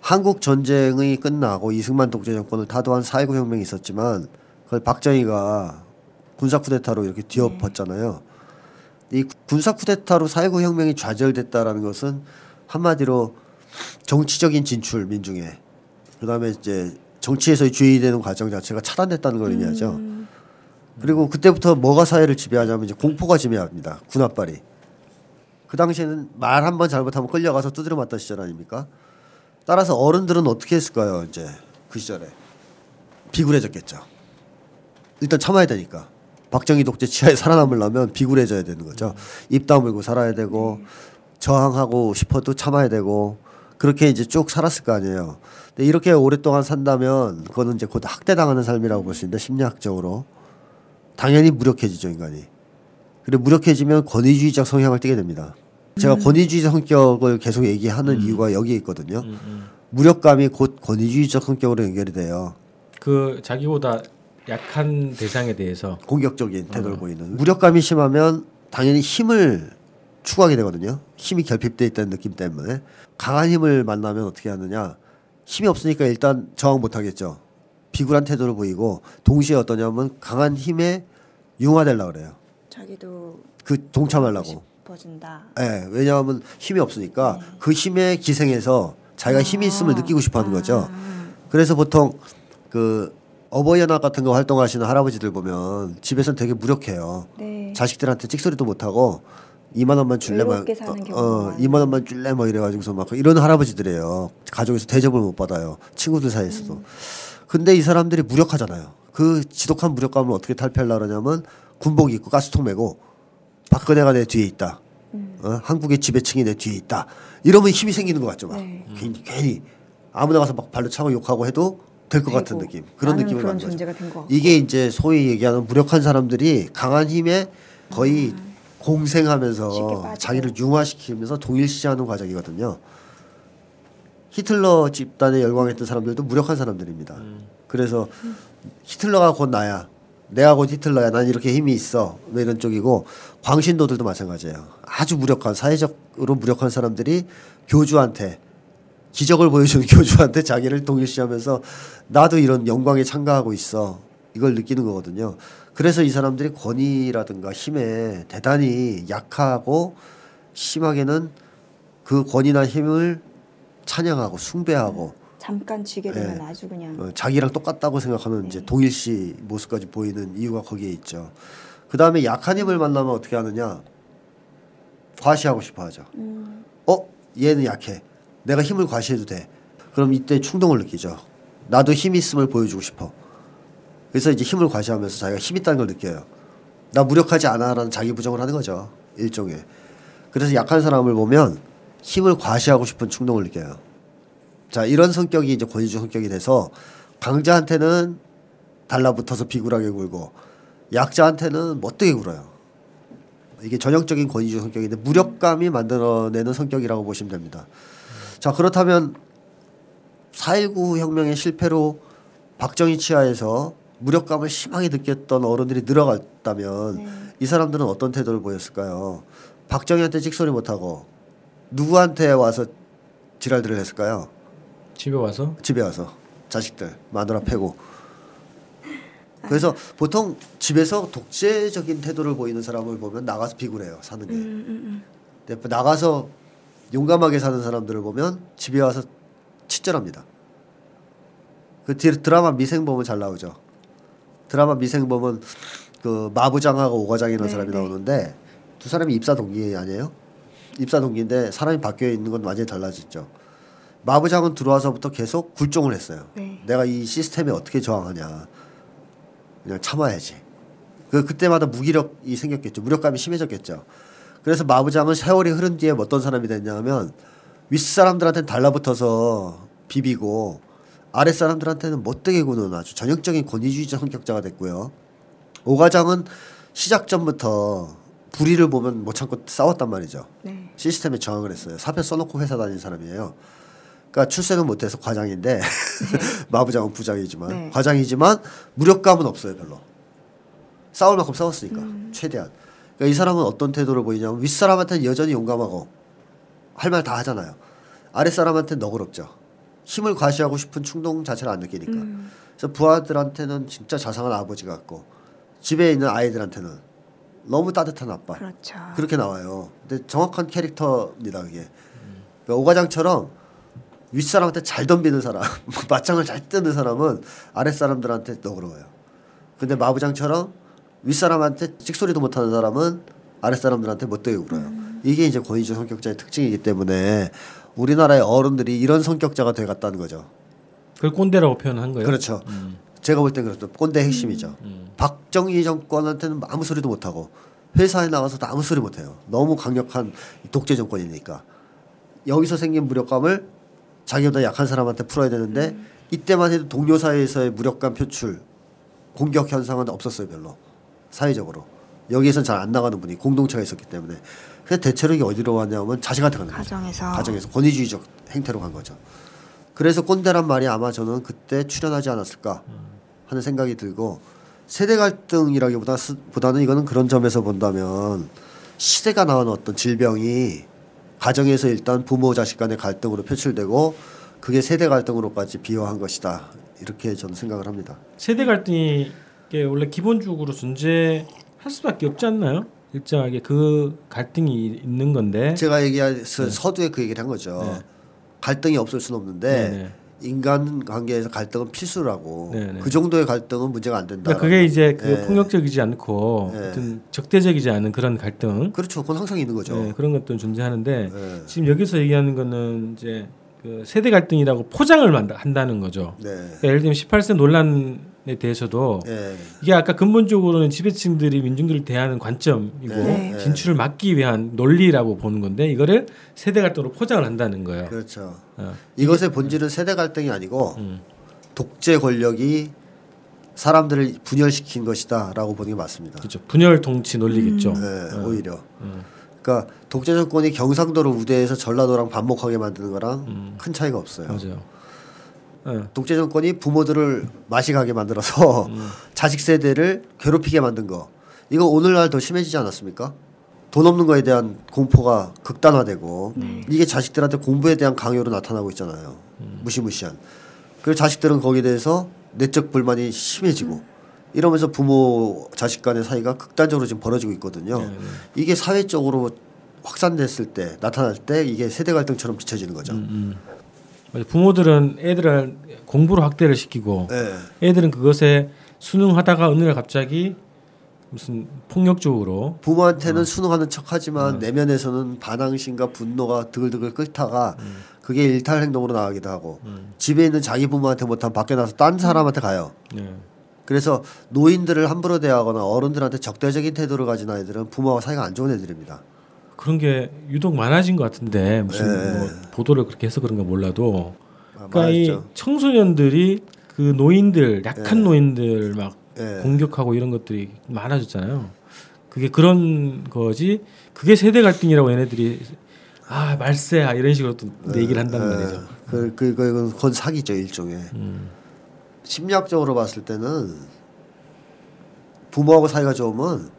[SPEAKER 4] 한국 전쟁이 끝나고 이승만 독재 정권을 타도한 4.19 혁명이 있었지만 그걸 박정희가 군사 쿠데타로 이렇게 뒤엎었잖아요. 이 군사 쿠데타로 4.19 혁명이 좌절됐다라는 것은 한마디로 정치적인 진출 민중의 그다음에 이제 정치에서의 주의되는 과정 자체가 차단됐다는 걸 의미하죠. 그리고 그때부터 뭐가 사회를 지배하냐면 이제 공포가 지배합니다. 군합발이. 그 당시에는 말 한 번 잘못하면 끌려가서 두드려 맞던 시절 아닙니까? 따라서 어른들은 어떻게 했을까요? 이제 그 시절에 비굴해졌겠죠. 일단 참아야 되니까. 박정희 독재 치하에 살아남으려면 비굴해져야 되는 거죠. 입 다물고 살아야 되고 저항하고 싶어도 참아야 되고 그렇게 이제 쭉 살았을 거 아니에요. 근데 이렇게 오랫동안 산다면 그거는 이제 곧 학대당하는 삶이라고 볼 수 있는데 심리학적으로 당연히 무력해지죠 인간이. 그리고 무력해지면 권위주의적 성향을 띠게 됩니다. 제가 권위주의 성격을 계속 얘기하는 이유가 여기에 있거든요. 무력감이 곧 권위주의적 성격으로 연결이 돼요.
[SPEAKER 2] 그 자기보다 약한 대상에 대해서
[SPEAKER 4] 공격적인 태도를 보이는 무력감이 심하면 당연히 힘을 추구하게 되거든요. 힘이 결핍돼 있다는 느낌 때문에 강한 힘을 만나면 어떻게 하느냐? 힘이 없으니까 일단 저항 못 하겠죠. 비굴한 태도를 보이고 동시에 어떠냐면 강한 힘에 융화되려 그래요.
[SPEAKER 3] 자기도
[SPEAKER 4] 그 동참하려고.
[SPEAKER 3] 싶어진다.
[SPEAKER 4] 예, 왜냐하면 힘이 없으니까 그 힘에 기생해서 자기가 힘이 있음을 느끼고 싶어 하는 거죠. 그래서 보통 그 어버이 연합 같은 거 활동하시는 할아버지들 보면 집에서는 되게 무력해요.
[SPEAKER 3] 네.
[SPEAKER 4] 자식들한테 찍소리도 못 하고 2만 원만 줄래 막 어,
[SPEAKER 3] 경우가
[SPEAKER 4] 어,
[SPEAKER 3] 많아요.
[SPEAKER 4] 2만 원만 줄래 뭐 이래 가지고서 막 이런 할아버지들이에요. 가족에서 대접을 못 받아요. 친구들 사이에서도.
[SPEAKER 3] 음.
[SPEAKER 4] 근데 이 사람들이 무력하잖아요. 그 지독한 무력감을 어떻게 탈피하려고 그러냐면 군복 입고 가스통 메고 박근혜가 내 뒤에 있다.
[SPEAKER 3] 음.
[SPEAKER 4] 어? 한국의 지배층이 내 뒤에 있다. 이러면 힘이 생기는 것 같죠. 막
[SPEAKER 3] 네.
[SPEAKER 4] 괜히, 괜히 아무나 가서 막 발로 차고 욕하고 해도 될 것 같은. 느낌. 그런 느낌을 받는 거죠. 이게 이제 소위 얘기하는 무력한 사람들이 강한 힘에 거의
[SPEAKER 3] 음.
[SPEAKER 4] 공생하면서. 자기를 융화시키면서 동일시하는 과정이거든요. 히틀러 집단에 열광했던 사람들도 무력한 사람들입니다. 그래서 히틀러가 곧 나야. 내가 곧 히틀러야. 난 이렇게 힘이 있어. 뭐 이런 쪽이고 광신도들도 마찬가지예요. 아주 무력한 사회적으로 무력한 사람들이 교주한테 기적을 보여주는 교주한테 자기를 동일시하면서 나도 이런 영광에 참가하고 있어. 이걸 느끼는 거거든요. 그래서 이 사람들이 권위라든가 힘에 대단히 약하고 심하게는 그 권위나 힘을 찬양하고 숭배하고
[SPEAKER 3] 잠깐 쥐게 되면
[SPEAKER 4] 네.
[SPEAKER 3] 아주 그냥
[SPEAKER 4] 어, 자기랑 똑같다고 생각하는 이제 동일시 모습까지 보이는 이유가 거기에 있죠. 그 다음에 약한 힘을 만나면 어떻게 하느냐? 과시하고 싶어 하죠.
[SPEAKER 3] 음,
[SPEAKER 4] 어? 얘는 약해. 내가 힘을 과시해도 돼. 그럼 이때 충동을 느끼죠. 나도 힘 있음을 보여주고 싶어. 그래서 이제 힘을 과시하면서 자기가 힘 있다는 걸 느껴요. 나 무력하지 않아라는 자기 부정을 하는 거죠. 일종의. 그래서 약한 사람을 보면 힘을 과시하고 싶은 충동을 느껴요. 자, 이런 성격이 이제 권위주 성격이 돼서 강자한테는 달라붙어서 비굴하게 굴고 약자한테는 멋되게 굴어요. 이게 전형적인 권위주 성격인데 무력감이 만들어내는 성격이라고 보시면 됩니다. 자 그렇다면 4.19 혁명의 실패로 박정희 치하에서 무력감을 심하게 느꼈던 어른들이 늘어갔다면
[SPEAKER 3] 네.
[SPEAKER 4] 이 사람들은 어떤 태도를 보였을까요? 박정희한테 찍소리 못하고 누구한테 와서 지랄들을 했을까요?
[SPEAKER 2] 집에 와서?
[SPEAKER 4] 집에 와서. 자식들 마누라 패고. 그래서 보통 집에서 독재적인 태도를 보이는 사람을 보면 나가서 비굴해요 사는 게.
[SPEAKER 3] 음, 음,
[SPEAKER 4] 근데 나가서 용감하게 사는 사람들을 보면 집에 와서 친절합니다. 그 디- 드라마 미생범은 잘 나오죠. 드라마 미생범은 그 마부장하고 오과장이라는
[SPEAKER 3] 네,
[SPEAKER 4] 사람이
[SPEAKER 3] 네.
[SPEAKER 4] 나오는데 두 사람이 입사 동기 아니에요 입사 동기인데 사람이 바뀌어 있는 건 완전히 달라졌죠 마부장은 들어와서부터 계속 굴종을 했어요.
[SPEAKER 3] 네.
[SPEAKER 4] 내가 이 시스템에 어떻게 저항하냐. 그냥 참아야지. 그 그때마다 무기력이 생겼겠죠. 무력감이 심해졌겠죠. 그래서 마부장은 세월이 흐른 뒤에 어떤 사람이 됐냐면 윗사람들한테는 달라붙어서 비비고 아랫사람들한테는 못되게 구는 아주 전형적인 권위주의자 성격자가 됐고요. 오과장은 시작 전부터 불의를 보면 못 참고 싸웠단 말이죠.
[SPEAKER 3] 네.
[SPEAKER 4] 시스템에 저항을 했어요. 사표 써놓고 회사 다니는 사람이에요. 그러니까 출세는 못해서 과장인데 마부장은 부장이지만
[SPEAKER 3] 네.
[SPEAKER 4] 과장이지만 무력감은 없어요 별로. 싸울 만큼 싸웠으니까 최대한. 그러니까 이 사람은 어떤 태도를 보이냐면 윗사람한테는 여전히 용감하고 할 말 다 하잖아요. 아랫사람한테는 너그럽죠. 힘을 과시하고 싶은 충동 자체를 안 느끼니까.
[SPEAKER 3] 음.
[SPEAKER 4] 그래서 부하들한테는 진짜 자상한 아버지 같고 집에 있는 아이들한테는 너무 따뜻한 아빠.
[SPEAKER 3] 그렇죠.
[SPEAKER 4] 그렇게 나와요. 근데 정확한 캐릭터입니다, 그게. 그러니까 오과장처럼 윗사람한테 잘 덤비는 사람, 맞짱을 잘 뜨는 사람은 아랫사람들한테 너그러워요. 근데 마부장처럼 윗사람한테 찍소리도 못하는 사람은 아랫사람들한테 못되게 굴어요. 이게 이제 권위주 성격자의 특징이기 때문에 우리나라의 어른들이 이런 성격자가 돼갔다는 거죠.
[SPEAKER 2] 그걸 꼰대라고 표현한 거예요.
[SPEAKER 4] 그렇죠. 제가 볼 땐 그렇죠. 꼰대 핵심이죠. 박정희 정권한테는 아무 소리도 못 하고 회사에 나가서도 아무 소리 못 해요. 너무 강력한 독재 정권이니까 여기서 생긴 무력감을 자기보다 약한 사람한테 풀어야 되는데 이때만 해도 동료 사이에서의 무력감 표출 공격 현상은 없었어요 별로 사회적으로 여기에선 잘 안 나가는 분이 공동체가 있었기 때문에 그래서 대체로 이게 어디로 왔냐면 자식한테 가는 거죠.
[SPEAKER 3] 가정에서
[SPEAKER 4] 가정에서 권위주의적 행태로 간 거죠. 그래서 꼰대란 말이 아마 저는 그때 출현하지 않았을까 하는 생각이 들고 세대 갈등이라기보다 스- 보다는 이거는 그런 점에서 본다면 시대가 낳은 어떤 질병이 가정에서 일단 부모 자식 간의 갈등으로 표출되고 그게 세대 갈등으로까지 비화한 것이다 이렇게 저는 생각을 합니다.
[SPEAKER 2] 세대 갈등이 원래 기본적으로 존재할 수밖에 없지 않나요? 일정하게 그 갈등이 있는 건데.
[SPEAKER 4] 제가 얘기해서 서두에 그 얘기를 한 거죠.
[SPEAKER 2] 네.
[SPEAKER 4] 갈등이 없을 수는 없는데
[SPEAKER 2] 네, 네.
[SPEAKER 4] 인간 관계에서 갈등은 필수라고
[SPEAKER 2] 네, 네.
[SPEAKER 4] 그 정도의 갈등은 문제가 안 된다.
[SPEAKER 2] 그러니까 그게 이제 그
[SPEAKER 4] 네.
[SPEAKER 2] 폭력적이지 않고
[SPEAKER 4] 네.
[SPEAKER 2] 어떤 적대적이지 않은 그런 갈등
[SPEAKER 4] 그렇죠. 그건 항상 있는 거죠.
[SPEAKER 2] 네, 그런 것들은 존재하는데
[SPEAKER 4] 네.
[SPEAKER 2] 지금 여기서 얘기하는 거는 이제 그 세대 갈등이라고 포장을 한다는 거죠.
[SPEAKER 4] 네.
[SPEAKER 2] 그러니까 예를 들면 18세 논란 에 대해서도
[SPEAKER 4] 네.
[SPEAKER 2] 이게 아까 근본적으로는 지배층들이 민중들을 대하는 관점이고
[SPEAKER 3] 네.
[SPEAKER 2] 진출을 막기 위한 논리라고 보는 건데 이거를 세대 갈등으로 포장을 한다는 거예요.
[SPEAKER 4] 그렇죠.
[SPEAKER 2] 어.
[SPEAKER 4] 이것의 본질은 세대 갈등이 아니고
[SPEAKER 2] 음.
[SPEAKER 4] 독재 권력이 사람들을 분열시킨 것이다라고 보는 게 맞습니다.
[SPEAKER 2] 그렇죠. 분열 통치 논리겠죠.
[SPEAKER 4] 네,
[SPEAKER 2] 어.
[SPEAKER 4] 오히려.
[SPEAKER 2] 음.
[SPEAKER 4] 그러니까 독재 정권이 경상도를 우대해서 전라도랑 반목하게 만드는 거랑
[SPEAKER 2] 음.
[SPEAKER 4] 큰 차이가 없어요.
[SPEAKER 2] 맞아요. 어.
[SPEAKER 4] 독재 정권이 부모들을 마식하게 만들어서
[SPEAKER 2] 음.
[SPEAKER 4] 자식 세대를 괴롭히게 만든 거. 이거 오늘날 더 심해지지 않았습니까? 돈 없는 거에 대한 공포가 극단화되고 이게 자식들한테 공부에 대한 강요로 나타나고 있잖아요. 무시무시한. 그리고 자식들은 거기에 대해서 내적 불만이 심해지고 이러면서 부모 자식 간의 사이가 극단적으로 지금 벌어지고 있거든요.
[SPEAKER 2] 네, 네.
[SPEAKER 4] 이게 사회적으로 확산됐을 때 나타날 때 이게 세대 갈등처럼 비춰지는 거죠.
[SPEAKER 2] 음. 맞아. 부모들은 애들을 공부로 학대를 시키고
[SPEAKER 4] 네.
[SPEAKER 2] 애들은 그것에 순응하다가 어느 날 갑자기 무슨 폭력적으로
[SPEAKER 4] 부모한테는 순응하는 척하지만 내면에서는 반항심과 분노가 드글드글 끓다가 그게 일탈 행동으로 나가기도 하고 집에 있는 자기 부모한테 못하면 밖에 나서 딴 사람한테 가요.
[SPEAKER 2] 네.
[SPEAKER 4] 그래서 노인들을 함부로 대하거나 어른들한테 적대적인 태도를 가진 아이들은 부모와 사이가 안 좋은 애들입니다.
[SPEAKER 2] 그런 게 유독 많아진 것 같은데 무슨
[SPEAKER 4] 네.
[SPEAKER 2] 뭐 보도를 그렇게 해서 그런가 몰라도
[SPEAKER 4] 아,
[SPEAKER 2] 그러니까 이
[SPEAKER 4] 많았죠.
[SPEAKER 2] 청소년들이 그 노인들 약한 노인들 막
[SPEAKER 4] 네.
[SPEAKER 2] 공격하고 이런 것들이 많아졌잖아요. 그게 그런 거지. 그게 세대 갈등이라고 얘네들이 아 말세야 이런 식으로 또 얘기를 한단 말이죠.
[SPEAKER 4] 그, 그, 그, 그건 사기죠, 일종의.
[SPEAKER 2] 음.
[SPEAKER 4] 심리학적으로 봤을 때는 부모하고 사이가 좋으면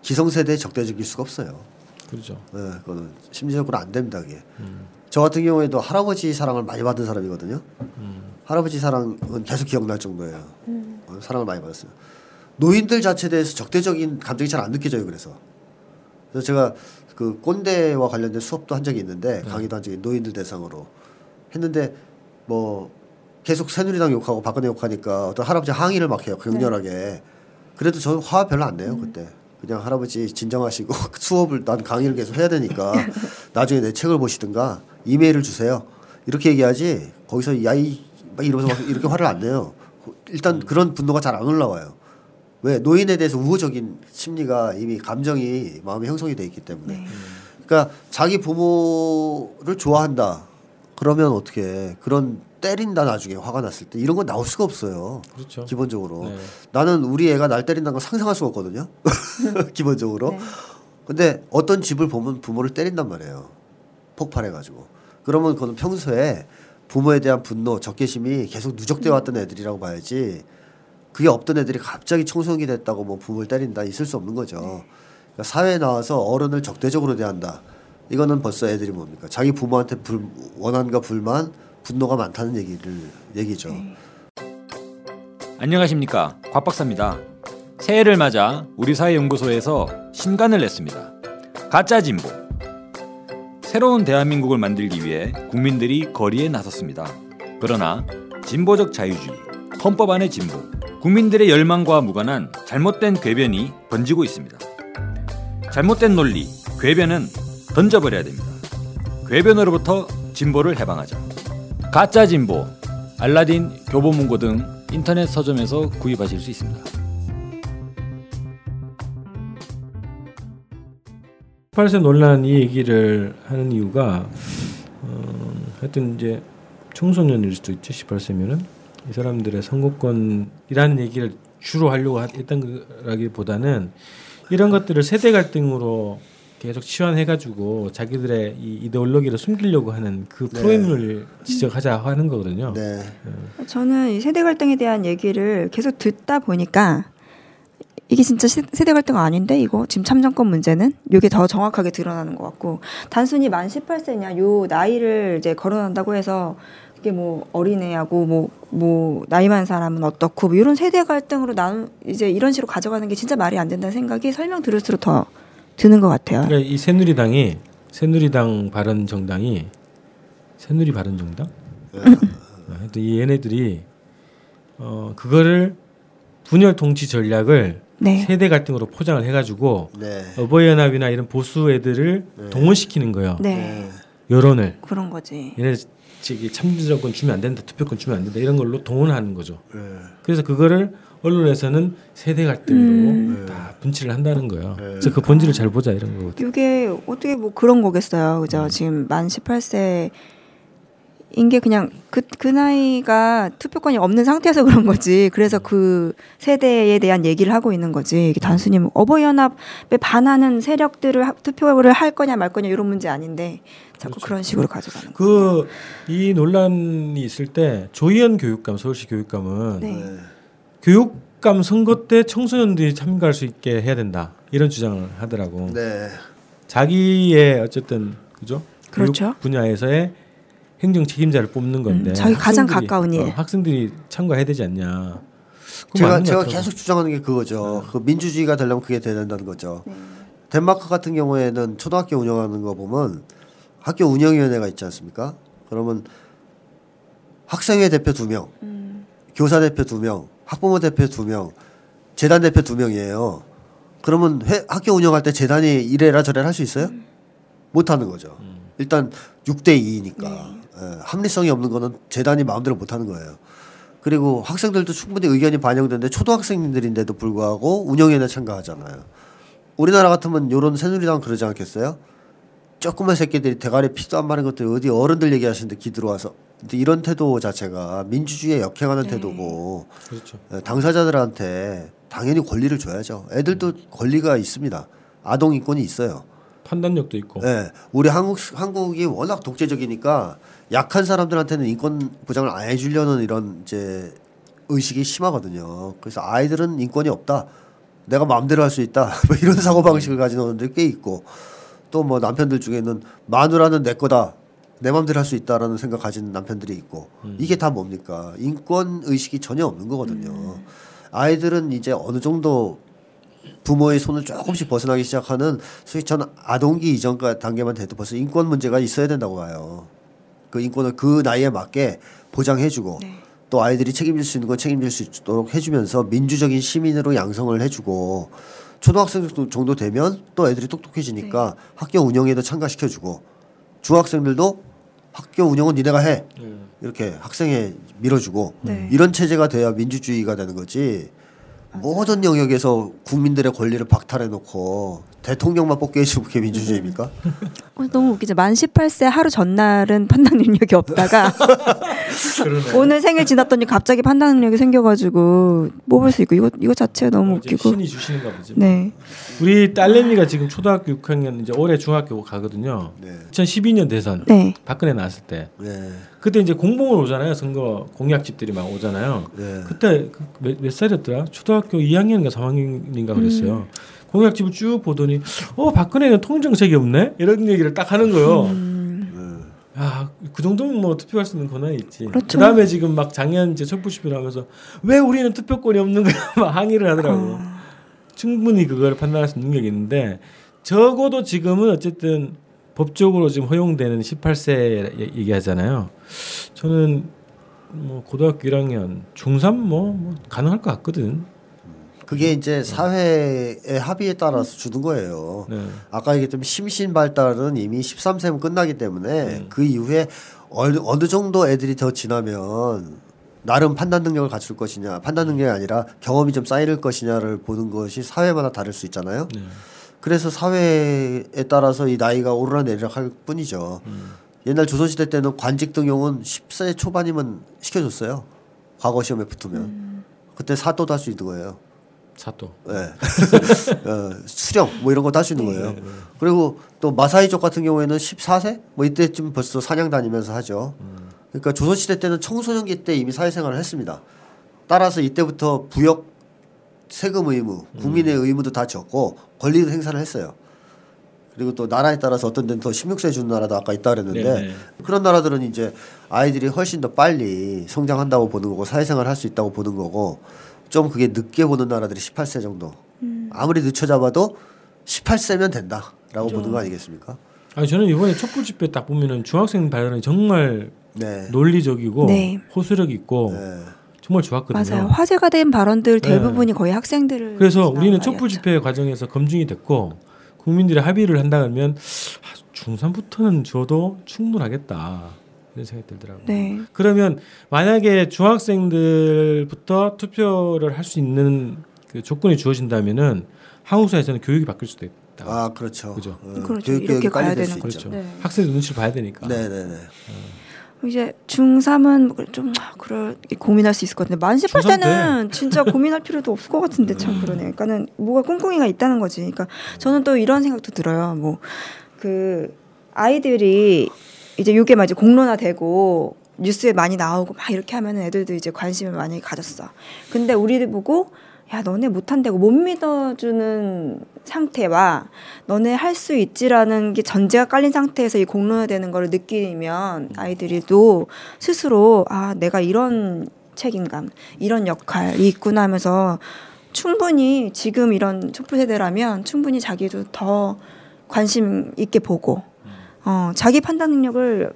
[SPEAKER 4] 기성세대에 적대적일 수가 없어요.
[SPEAKER 2] 그렇죠.
[SPEAKER 4] 네, 그거는 심리적으로 안 됩니다, 그게.
[SPEAKER 2] 음.
[SPEAKER 4] 저 같은 경우에도 할아버지 사랑을 많이 받은 사람이거든요.
[SPEAKER 2] 음.
[SPEAKER 4] 할아버지 사랑은 계속 기억날 정도예요. 어, 사랑을 많이 받았어요. 노인들 자체에 대해서 적대적인 감정이 잘 안 느껴져요. 그래서 그래서 제가 그 꼰대와 관련된 수업도 한 적이 있는데 강의도 한 적이 노인들 대상으로 했는데 뭐 계속 새누리당 욕하고 박근혜 욕하니까 어떤 할아버지 항의를 막 해요 격렬하게 그래도 저는 화 별로 안 내요 그때 그냥 할아버지 진정하시고 수업을 난 강의를 계속 해야 되니까 나중에 내 책을 보시든가 이메일을 주세요. 이렇게 얘기하지 거기서 야이 막 이러면서 막 이렇게 화를 안 내요. 일단 그런 분노가 잘 안 올라와요. 왜? 노인에 대해서 우호적인 심리가 이미 감정이 마음에 형성이 돼 있기 때문에. 그러니까 자기 부모를 좋아한다. 그러면 어떻게 그런 때린다 나중에 화가 났을 때 이런 건 나올 수가 없어요.
[SPEAKER 2] 그렇죠.
[SPEAKER 4] 기본적으로.
[SPEAKER 2] 네.
[SPEAKER 4] 나는 우리 애가 날 때린다는 걸 상상할 수가 없거든요. 기본적으로.
[SPEAKER 3] 네.
[SPEAKER 4] 근데 어떤 집을 보면 부모를 때린단 말이에요. 폭발해가지고. 그러면 그거는 평소에 부모에 대한 분노 적개심이 계속 누적되어 왔던 애들이라고 봐야지 그게 없던 애들이 갑자기 청소년기 됐다고 뭐 부모를 때린다 있을 수 없는 거죠. 그러니까 사회에 나와서 어른을 적대적으로 대한다. 이거는 벌써 애들이 뭡니까? 자기 부모한테 불, 원한과 불만 분노가 많다는 얘기를 얘기죠
[SPEAKER 7] 안녕하십니까 곽박사입니다. 새해를 맞아 우리 사회 연구소에서 신간을 냈습니다. 가짜 진보. 새로운 대한민국을 만들기 위해 국민들이 거리에 나섰습니다. 그러나 진보적 자유주의, 헌법 안의 진보, 국민들의 열망과 무관한 잘못된 궤변이 번지고 있습니다. 잘못된 논리, 궤변은 던져버려야 됩니다. 궤변으로부터 진보를 해방하자. 가짜 진보, 알라딘, 교보문고 등 인터넷 서점에서 구입하실 수 있습니다.
[SPEAKER 2] 18세 논란 이 얘기를 하는 이유가 어, 하여튼 이제 청소년일 수도 있죠. 18세면은 이 사람들의 선거권이라는 얘기를 주로 하려고 하- 했던 거라기보다는 이런 것들을 세대 갈등으로 계속 치환해가지고 자기들의 이 이데올로기를 숨기려고 하는 그
[SPEAKER 4] 네.
[SPEAKER 2] 프레임을 지적하자 하는 거거든요.
[SPEAKER 4] 네
[SPEAKER 3] 저는 이 세대 갈등에 대한 얘기를 계속 듣다 보니까 이게 진짜 세- 세대 갈등 아닌데 이거 지금 참정권 문제는 이게 더 정확하게 드러나는 것 같고 단순히 만 18세냐 요 나이를 이제 거론한다고 해서 이게 뭐 어린애하고 뭐 뭐 나이 많은 사람은 어떻고 뭐 이런 세대 갈등으로 나누 이제 이런 식으로 가져가는 게 진짜 말이 안 된다는 생각이 설명 들을수록 더 드는 것 같아요.
[SPEAKER 2] 그러니까 이 새누리당이 새누리당 바른 정당이 새누리 바른 정당?
[SPEAKER 4] 네.
[SPEAKER 2] 어, 하여튼 이 얘네들이 어 그거를 분열 통치 전략을
[SPEAKER 3] 네.
[SPEAKER 2] 세대 갈등으로 포장을 해가지고
[SPEAKER 4] 네.
[SPEAKER 2] 어버이연합이나 이런 보수 애들을 동원시키는 거예요.
[SPEAKER 3] 네.
[SPEAKER 2] 여론을
[SPEAKER 3] 그런 거지.
[SPEAKER 2] 얘네 저기 참정권 주면 안 된다, 투표권 주면 안 된다 이런 걸로 동원하는 거죠.
[SPEAKER 4] 네.
[SPEAKER 2] 그래서 그거를 언론에서는 세대 갈등으로
[SPEAKER 3] 음.
[SPEAKER 2] 다 분치를 한다는 거예요.
[SPEAKER 4] 네.
[SPEAKER 2] 그래서 그 본질을 잘 보자 이런 거거든요.
[SPEAKER 3] 이게 어떻게 뭐 그런 거겠어요. 그죠?
[SPEAKER 2] 음.
[SPEAKER 3] 지금 만 18세 인게 그냥 그, 그 나이가 투표권이 없는 상태에서 그런 거지.
[SPEAKER 2] 음.
[SPEAKER 3] 그래서 그 세대에 대한 얘기를 하고 있는 거지. 이게 단순히 뭐 어버이연합에 반하는 세력들을 하- 투표를 할 거냐 말 거냐 이런 문제 아닌데 자꾸 그런 식으로 가져가는 거.
[SPEAKER 2] 그이 논란이 있을 때 조희연 교육감 서울시 교육감은
[SPEAKER 3] 네.
[SPEAKER 4] 네.
[SPEAKER 2] 교육감 선거 때 청소년들이 참가할 수 있게 해야 된다 이런 주장을 하더라고.
[SPEAKER 4] 네.
[SPEAKER 2] 자기의 어쨌든 그죠?
[SPEAKER 3] 그렇죠.
[SPEAKER 2] 교육 분야에서의 행정 책임자를 뽑는 건데
[SPEAKER 3] 음, 자기 가장
[SPEAKER 2] 학생들이-
[SPEAKER 3] 가까운 일.
[SPEAKER 2] 어, 학생들이 참가해야 되지 않냐.
[SPEAKER 4] 제가 제가. 계속 주장하는 게 그거죠. 그 민주주의가 되려면 그게 돼야 된다는 거죠.
[SPEAKER 3] 네.
[SPEAKER 4] 덴마크 같은 경우에는 초등학교 운영하는 거 보면 학교 운영위원회가 있지 않습니까? 그러면 학생회 대표 두 명,
[SPEAKER 3] 음.
[SPEAKER 4] 교사 대표 두 명, 학부모 대표 두 명, 재단 대표 두 명이에요. 그러면 회- 학교 운영할 때 재단이 이래라 저래라 할 수 있어요? 못 하는 거죠. 일단 6대 2이니까 예, 합리성이 없는 거는 재단이 마음대로 못 하는 거예요. 그리고 학생들도 충분히 의견이 반영되는데 초등학생들인데도 불구하고 운영위원회 참가하잖아요. 우리나라 같으면 요런 새누리당 그러지 않겠어요? 조그만 새끼들이 대가리 피도 안 마른 것들이 어디 어른들 얘기하시는데 기 들어와서 근데 이런 태도 자체가 민주주의에 역행하는 태도고
[SPEAKER 2] 그렇죠.
[SPEAKER 4] 예, 당사자들한테 당연히 권리를 줘야죠. 애들도 권리가 있습니다. 아동 인권이 있어요.
[SPEAKER 2] 판단력도 있고.
[SPEAKER 4] 예, 우리 한국 한국이 워낙 독재적이니까 약한 사람들한테는 인권 보장을 안 해주려는 이런 이제 의식이 심하거든요. 그래서 아이들은 인권이 없다. 내가 마음대로 할 수 있다. 뭐 이런 사고 방식을 가진 어른들이 꽤 있고 또 뭐 남편들 중에는 마누라는 내 거다. 내 마음대로 할 수 있다라는 생각 가진 남편들이 있고 이게 다 뭡니까? 인권 의식이 전혀 없는 거거든요. 아이들은 이제 어느 정도 부모의 손을 조금씩 벗어나기 시작하는 소위 전 아동기 이전 단계만 돼도 벌써 인권 문제가 있어야 된다고 봐요. 그 인권을 그 나이에 맞게 보장해주고 또 아이들이 책임질 수 있는 건 책임질 수 있도록 해주면서 민주적인 시민으로 양성을 해주고 초등학생 정도- 정도 되면 또 애들이 똑똑해지니까 학교 운영에도 참가시켜주고 중학생들도 학교 운영은 니네가 해. 이렇게 학생에 밀어주고
[SPEAKER 3] 네.
[SPEAKER 4] 이런 체제가 돼야 민주주의가 되는 거지. 모든 영역에서 국민들의 권리를 박탈해 놓고 대통령만 뽑게 해주고 그게 민주주의입니까?
[SPEAKER 3] 어, 너무 웃기죠. 만 18세 하루 전날은 판단 능력이 없다가 오늘 생일 지났더니 갑자기 판단 능력이 생겨가지고 뽑을 수 있고 이거 이거 자체가 너무
[SPEAKER 2] 이제
[SPEAKER 3] 웃기고.
[SPEAKER 2] 신이 주시는가 보지.
[SPEAKER 3] 네.
[SPEAKER 2] 우리 딸내미가 지금 초등학교 6학년 이제 올해 중학교 가거든요.
[SPEAKER 4] 네.
[SPEAKER 2] 2012년 대선
[SPEAKER 3] 네.
[SPEAKER 2] 박근혜 나왔을 때
[SPEAKER 4] 네.
[SPEAKER 2] 그때 이제 공봉을 오잖아요. 선거 공약집들이 막 오잖아요.
[SPEAKER 4] 네.
[SPEAKER 2] 그때 그 몇, 몇 살이었더라? 초등학교 2학년인가 3학년인가 그랬어요. 공약집을 쭉 보더니 어 박근혜는 통정책이 없네 이런 얘기를 딱 하는 거예요.
[SPEAKER 3] 음.
[SPEAKER 2] 아, 그 정도면 뭐 투표할 수 있는 권한이 있지.
[SPEAKER 3] 그렇죠.
[SPEAKER 2] 다음에 지금 막 작년 이제 촛불 시위를 하면서 왜 우리는 투표권이 없는 거야 막 항의를 하더라고.
[SPEAKER 3] 아.
[SPEAKER 2] 충분히 그걸 판단할 수 있는 능력이 있는데 적어도 지금은 어쨌든 법적으로 지금 허용되는 18세 얘기하잖아요. 저는 뭐 고등학교 1학년, 중3 뭐, 뭐 가능할 것 같거든.
[SPEAKER 4] 그게 이제 사회의 합의에 따라서 주는 거예요.
[SPEAKER 2] 네.
[SPEAKER 4] 아까 얘기했던 심신 발달은 이미 13세면 끝나기 때문에 그 이후에 어느, 어느 정도 애들이 더 지나면 나름 판단 능력을 갖출 것이냐, 판단 능력이 아니라 경험이 좀 쌓일 것이냐를 보는 것이 사회마다 다를 수 있잖아요.
[SPEAKER 2] 네.
[SPEAKER 4] 그래서 사회에 따라서 이 나이가 오르락내리락 할 뿐이죠. 옛날 조선시대 때는 관직 등용은 10세 초반이면 시켜줬어요. 과거 시험에 붙으면. 그때 사도도 할 수 있는 거예요.
[SPEAKER 2] 사또.
[SPEAKER 4] 예. 어, 수령 뭐 이런 것도 할수 있는 거예요. 그리고 또 마사이족 같은 경우에는 14세 뭐 이때쯤 벌써 사냥 다니면서 하죠. 그러니까 조선 시대 때는 청소년기 때 이미 사회생활을 했습니다. 따라서 이때부터 부역 세금 의무, 국민의 의무도 다 졌고 권리도 행사를 했어요. 그리고 또 나라에 따라서 어떤 데는 더 16세 주는 나라도 아까 있다 그랬는데
[SPEAKER 2] 네, 네.
[SPEAKER 4] 그런 나라들은 이제 아이들이 훨씬 더 빨리 성장한다고 보는 거고 사회생활 할 수 있다고 보는 거고 좀 그게 늦게 보는 나라들이 18세 정도. 아무리 늦춰 잡아도 18세면 된다라고 보는 거 아니겠습니까?
[SPEAKER 2] 아니 저는 이번에 촛불 집회 딱 보면은 중학생 발언이 정말
[SPEAKER 4] 네.
[SPEAKER 2] 논리적이고
[SPEAKER 3] 네.
[SPEAKER 2] 호소력 있고
[SPEAKER 4] 네.
[SPEAKER 2] 정말 좋았거든요.
[SPEAKER 3] 맞아요. 화제가 된 발언들
[SPEAKER 2] 네.
[SPEAKER 3] 대부분이 거의 학생들을
[SPEAKER 2] 그래서 우리는. 촛불 집회 과정에서 검증이 됐고 국민들이 합의를 한다 그러면 아, 중3부터는 줘도 충분하겠다 이런 생각이 들더라고요.
[SPEAKER 3] 네.
[SPEAKER 2] 그러면 만약에 중학생들부터 투표를 할 수 있는 그 조건이 주어진다면은 한국 사회에서는 교육이 바뀔 수도 있다.
[SPEAKER 4] 아 그렇죠.
[SPEAKER 2] 그죠.
[SPEAKER 4] 어,
[SPEAKER 3] 그렇죠.
[SPEAKER 4] 교육
[SPEAKER 3] 이렇게 가야
[SPEAKER 4] 될
[SPEAKER 3] 되는
[SPEAKER 4] 수
[SPEAKER 2] 그렇죠.
[SPEAKER 3] 네.
[SPEAKER 2] 학생들 눈치를 봐야 되니까.
[SPEAKER 4] 네네네.
[SPEAKER 3] 이제 중3은 좀 아, 그럴 고민할 수 있을 것 같은데 만 18세는 진짜 고민할 필요도 없을 것 같은데 참 그러네. 그러니까는 뭐가 꿍꿍이가 있다는 거지. 그러니까 저는 또 이런 생각도 들어요. 뭐 그 아이들이 이제 이게 막 이제 공론화되고 뉴스에 많이 나오고 막 이렇게 하면은 애들도 이제 관심을 많이 가졌어. 근데 우리들 보고 야 너네 못한다고 못 믿어주는 상태와 너네 할 수 있지라는 게 전제가 깔린 상태에서 이 공론화되는 거를 느끼면 아이들이도 스스로 아 내가 이런 책임감 이런 역할이 있구나 하면서 충분히 지금 이런 촛불 세대라면 충분히 자기도 더 관심 있게 보고 어, 자기 판단 능력을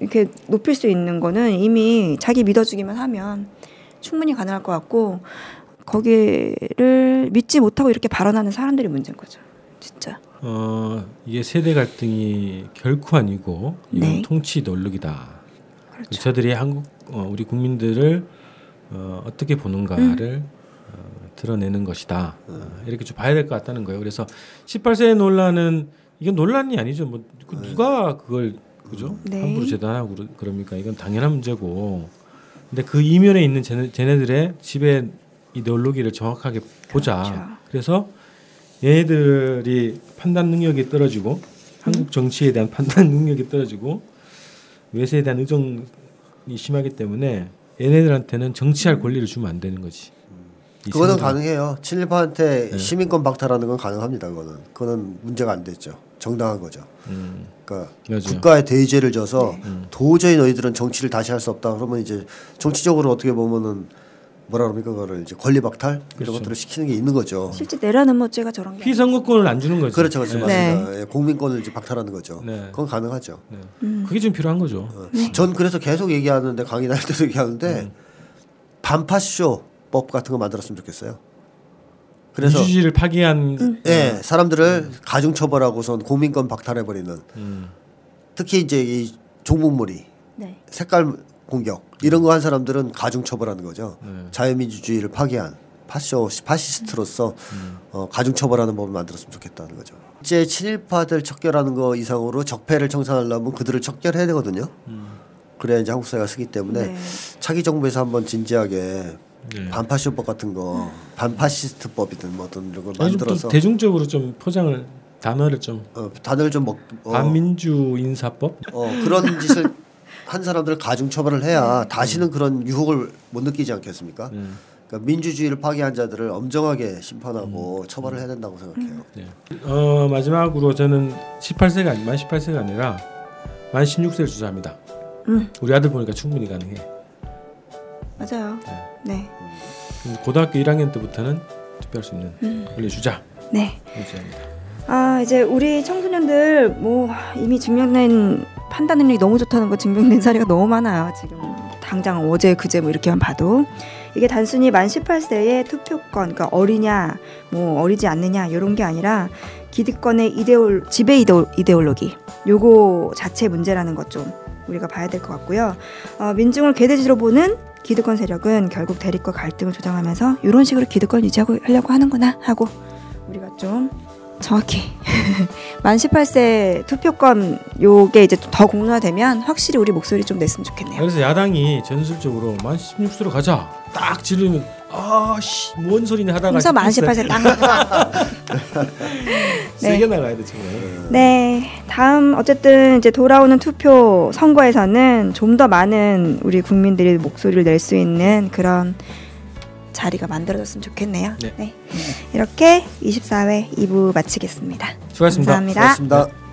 [SPEAKER 3] 이렇게 높일 수 있는 거는 이미 자기 믿어주기만 하면 충분히 가능할 것 같고 거기를 믿지 못하고 이렇게 발언하는 사람들이 문제인 거죠. 진짜.
[SPEAKER 2] 어, 이게 세대 갈등이 결코 아니고 이건
[SPEAKER 3] 네.
[SPEAKER 2] 통치 논력이다.
[SPEAKER 3] 그렇죠.
[SPEAKER 2] 저들이 한국 어, 우리 국민들을 어, 어떻게 보는가를
[SPEAKER 3] 음.
[SPEAKER 2] 어, 드러내는 것이다. 어, 이렇게 좀 봐야 될 것 같다는 거예요. 그래서 18세 논란은 이건 논란이 아니죠. 뭐 그 누가 그걸 그죠?
[SPEAKER 3] 네.
[SPEAKER 2] 함부로 재단하고 그러- 그럽니까? 이건 당연한 문제고. 근데 그 이면에 있는 쟤네, 쟤네들의 집의 이데올로기를 정확하게 보자.
[SPEAKER 3] 그렇죠.
[SPEAKER 2] 그래서 얘네들이 판단 능력이 떨어지고 한국 정치에 대한 판단 능력이 떨어지고 외세에 대한 의존이 심하기 때문에 얘네들한테는 정치할 권리를 주면 안 되는 거지. 이
[SPEAKER 4] 그거는
[SPEAKER 2] 생각-
[SPEAKER 4] 가능해요. 친일파한테
[SPEAKER 2] 네.
[SPEAKER 4] 시민권 박탈하는 건 가능합니다. 그거는 그거는 문제가 안 됐죠. 정당한 거죠.
[SPEAKER 2] 음,
[SPEAKER 4] 그러니까
[SPEAKER 2] 맞아요.
[SPEAKER 4] 국가에 대의죄를 져서
[SPEAKER 3] 네.
[SPEAKER 2] 음.
[SPEAKER 4] 도저히 너희들은 정치를 다시 할 수 없다. 그러면 이제 정치적으로 어떻게 보면은 뭐라 그럽니까 그거를 이제 권리 박탈
[SPEAKER 2] 그렇죠.
[SPEAKER 4] 이런 것들을 시키는 게 있는 거죠.
[SPEAKER 3] 실제 내라는 뭐죄가 저런 게
[SPEAKER 2] 피선거권을 안 주는 거죠.
[SPEAKER 4] 그렇죠, 그렇죠,
[SPEAKER 2] 네.
[SPEAKER 4] 맞습니다. 예, 국민권을 이제 박탈하는 거죠.
[SPEAKER 2] 네.
[SPEAKER 4] 그건 가능하죠.
[SPEAKER 2] 네.
[SPEAKER 3] 음.
[SPEAKER 2] 그게 좀 필요한 거죠.
[SPEAKER 4] 어. 전 그래서 계속 얘기하는데 강의할 때도 얘기하는데
[SPEAKER 2] 음.
[SPEAKER 4] 반파쇼 법 같은 거 만들었으면 좋겠어요. 그래서
[SPEAKER 2] 민주주의를 파괴한
[SPEAKER 3] 음.
[SPEAKER 4] 예, 사람들을 가중 처벌하고선 국민권 박탈해 버리는
[SPEAKER 2] 음,
[SPEAKER 4] 특히 이제 이 종북몰이
[SPEAKER 3] 네.
[SPEAKER 4] 색깔 공격 이런 거 한 사람들은 가중 처벌하는 거죠.
[SPEAKER 2] 네.
[SPEAKER 4] 자유민주주의를 파괴한 파쇼 파시스트로서 어, 가중 처벌하는 법을 만들었으면 좋겠다는 거죠. 이제 친일파들 척결하는 거 이상으로 적폐를 청산하려면 그들을 척결해야 되거든요. 그래야 이제 한국 사회가 쓰기 때문에
[SPEAKER 3] 네.
[SPEAKER 4] 차기 정부에서 한번 진지하게
[SPEAKER 2] 네.
[SPEAKER 4] 반파쇼법 같은 거 반파시스트법이든 뭐 어떤 이런 걸 만들어서
[SPEAKER 2] 대중적으로 좀 포장을 단어를 좀
[SPEAKER 4] 어, 단어를 좀 먹, 어,
[SPEAKER 2] 반민주 인사법
[SPEAKER 4] 어, 그런 짓을 한 사람들을 가중 처벌을 해야 다시는 그런 유혹을 못 느끼지 않겠습니까?
[SPEAKER 2] 네.
[SPEAKER 4] 그러니까 민주주의를 파괴한 자들을 엄정하게 심판하고 처벌을 해야 된다고 생각해요.
[SPEAKER 2] 네. 어, 마지막으로 저는 18세가 아니 만 18세가 아니라 만 16세를 주장합니다.
[SPEAKER 3] 음.
[SPEAKER 2] 우리 아들 보니까 충분히 가능해.
[SPEAKER 3] 맞아요. 네.
[SPEAKER 2] 고등학교 1학년 때부터는 투표할 수 있는
[SPEAKER 3] 음.
[SPEAKER 2] 권리 주자.
[SPEAKER 3] 네.
[SPEAKER 2] 유지합니다.
[SPEAKER 3] 아 이제 우리 청소년들 뭐 이미 증명된 판단 능력이 너무 좋다는 거 증명된 사례가 너무 많아요 지금 당장 어제 그제 뭐 이렇게만 봐도 이게 단순히 만 18세의 투표권 그러니까 어리냐 뭐 어리지 않느냐 이런 게 아니라 기득권의 이데올 지배 이데올, 이데올로기 요거 자체 문제라는 것 좀 우리가 봐야 될 것 같고요. 어, 민중을 개돼지로 보는 기득권 세력은 결국 대립과 갈등을 조장하면서 이런 식으로 기득권 유지하고 하려고 하는구나 하고 우리가 좀 정확히 만 18세 투표권 요게 이제 더 공론화되면 확실히 우리 목소리 좀 냈으면 좋겠네요.
[SPEAKER 2] 그래서 야당이 전술적으로 만 16세로 가자. 딱 지르면 아씨 뭔 소리냐 하다가
[SPEAKER 3] 그래서 만 18세 딱.
[SPEAKER 2] 세게 나가야 돼 정말.
[SPEAKER 3] 네, 다음 어쨌든 이제 돌아오는 투표 선거에서는 좀 더 많은 우리 국민들이 목소리를 낼 수 있는 그런 자리가 만들어졌으면 좋겠네요.
[SPEAKER 2] 네.
[SPEAKER 3] 네. 이렇게 24회 2부 마치겠습니다.
[SPEAKER 2] 수고하셨습니다.
[SPEAKER 3] 감사합니다.
[SPEAKER 4] 고맙습니다.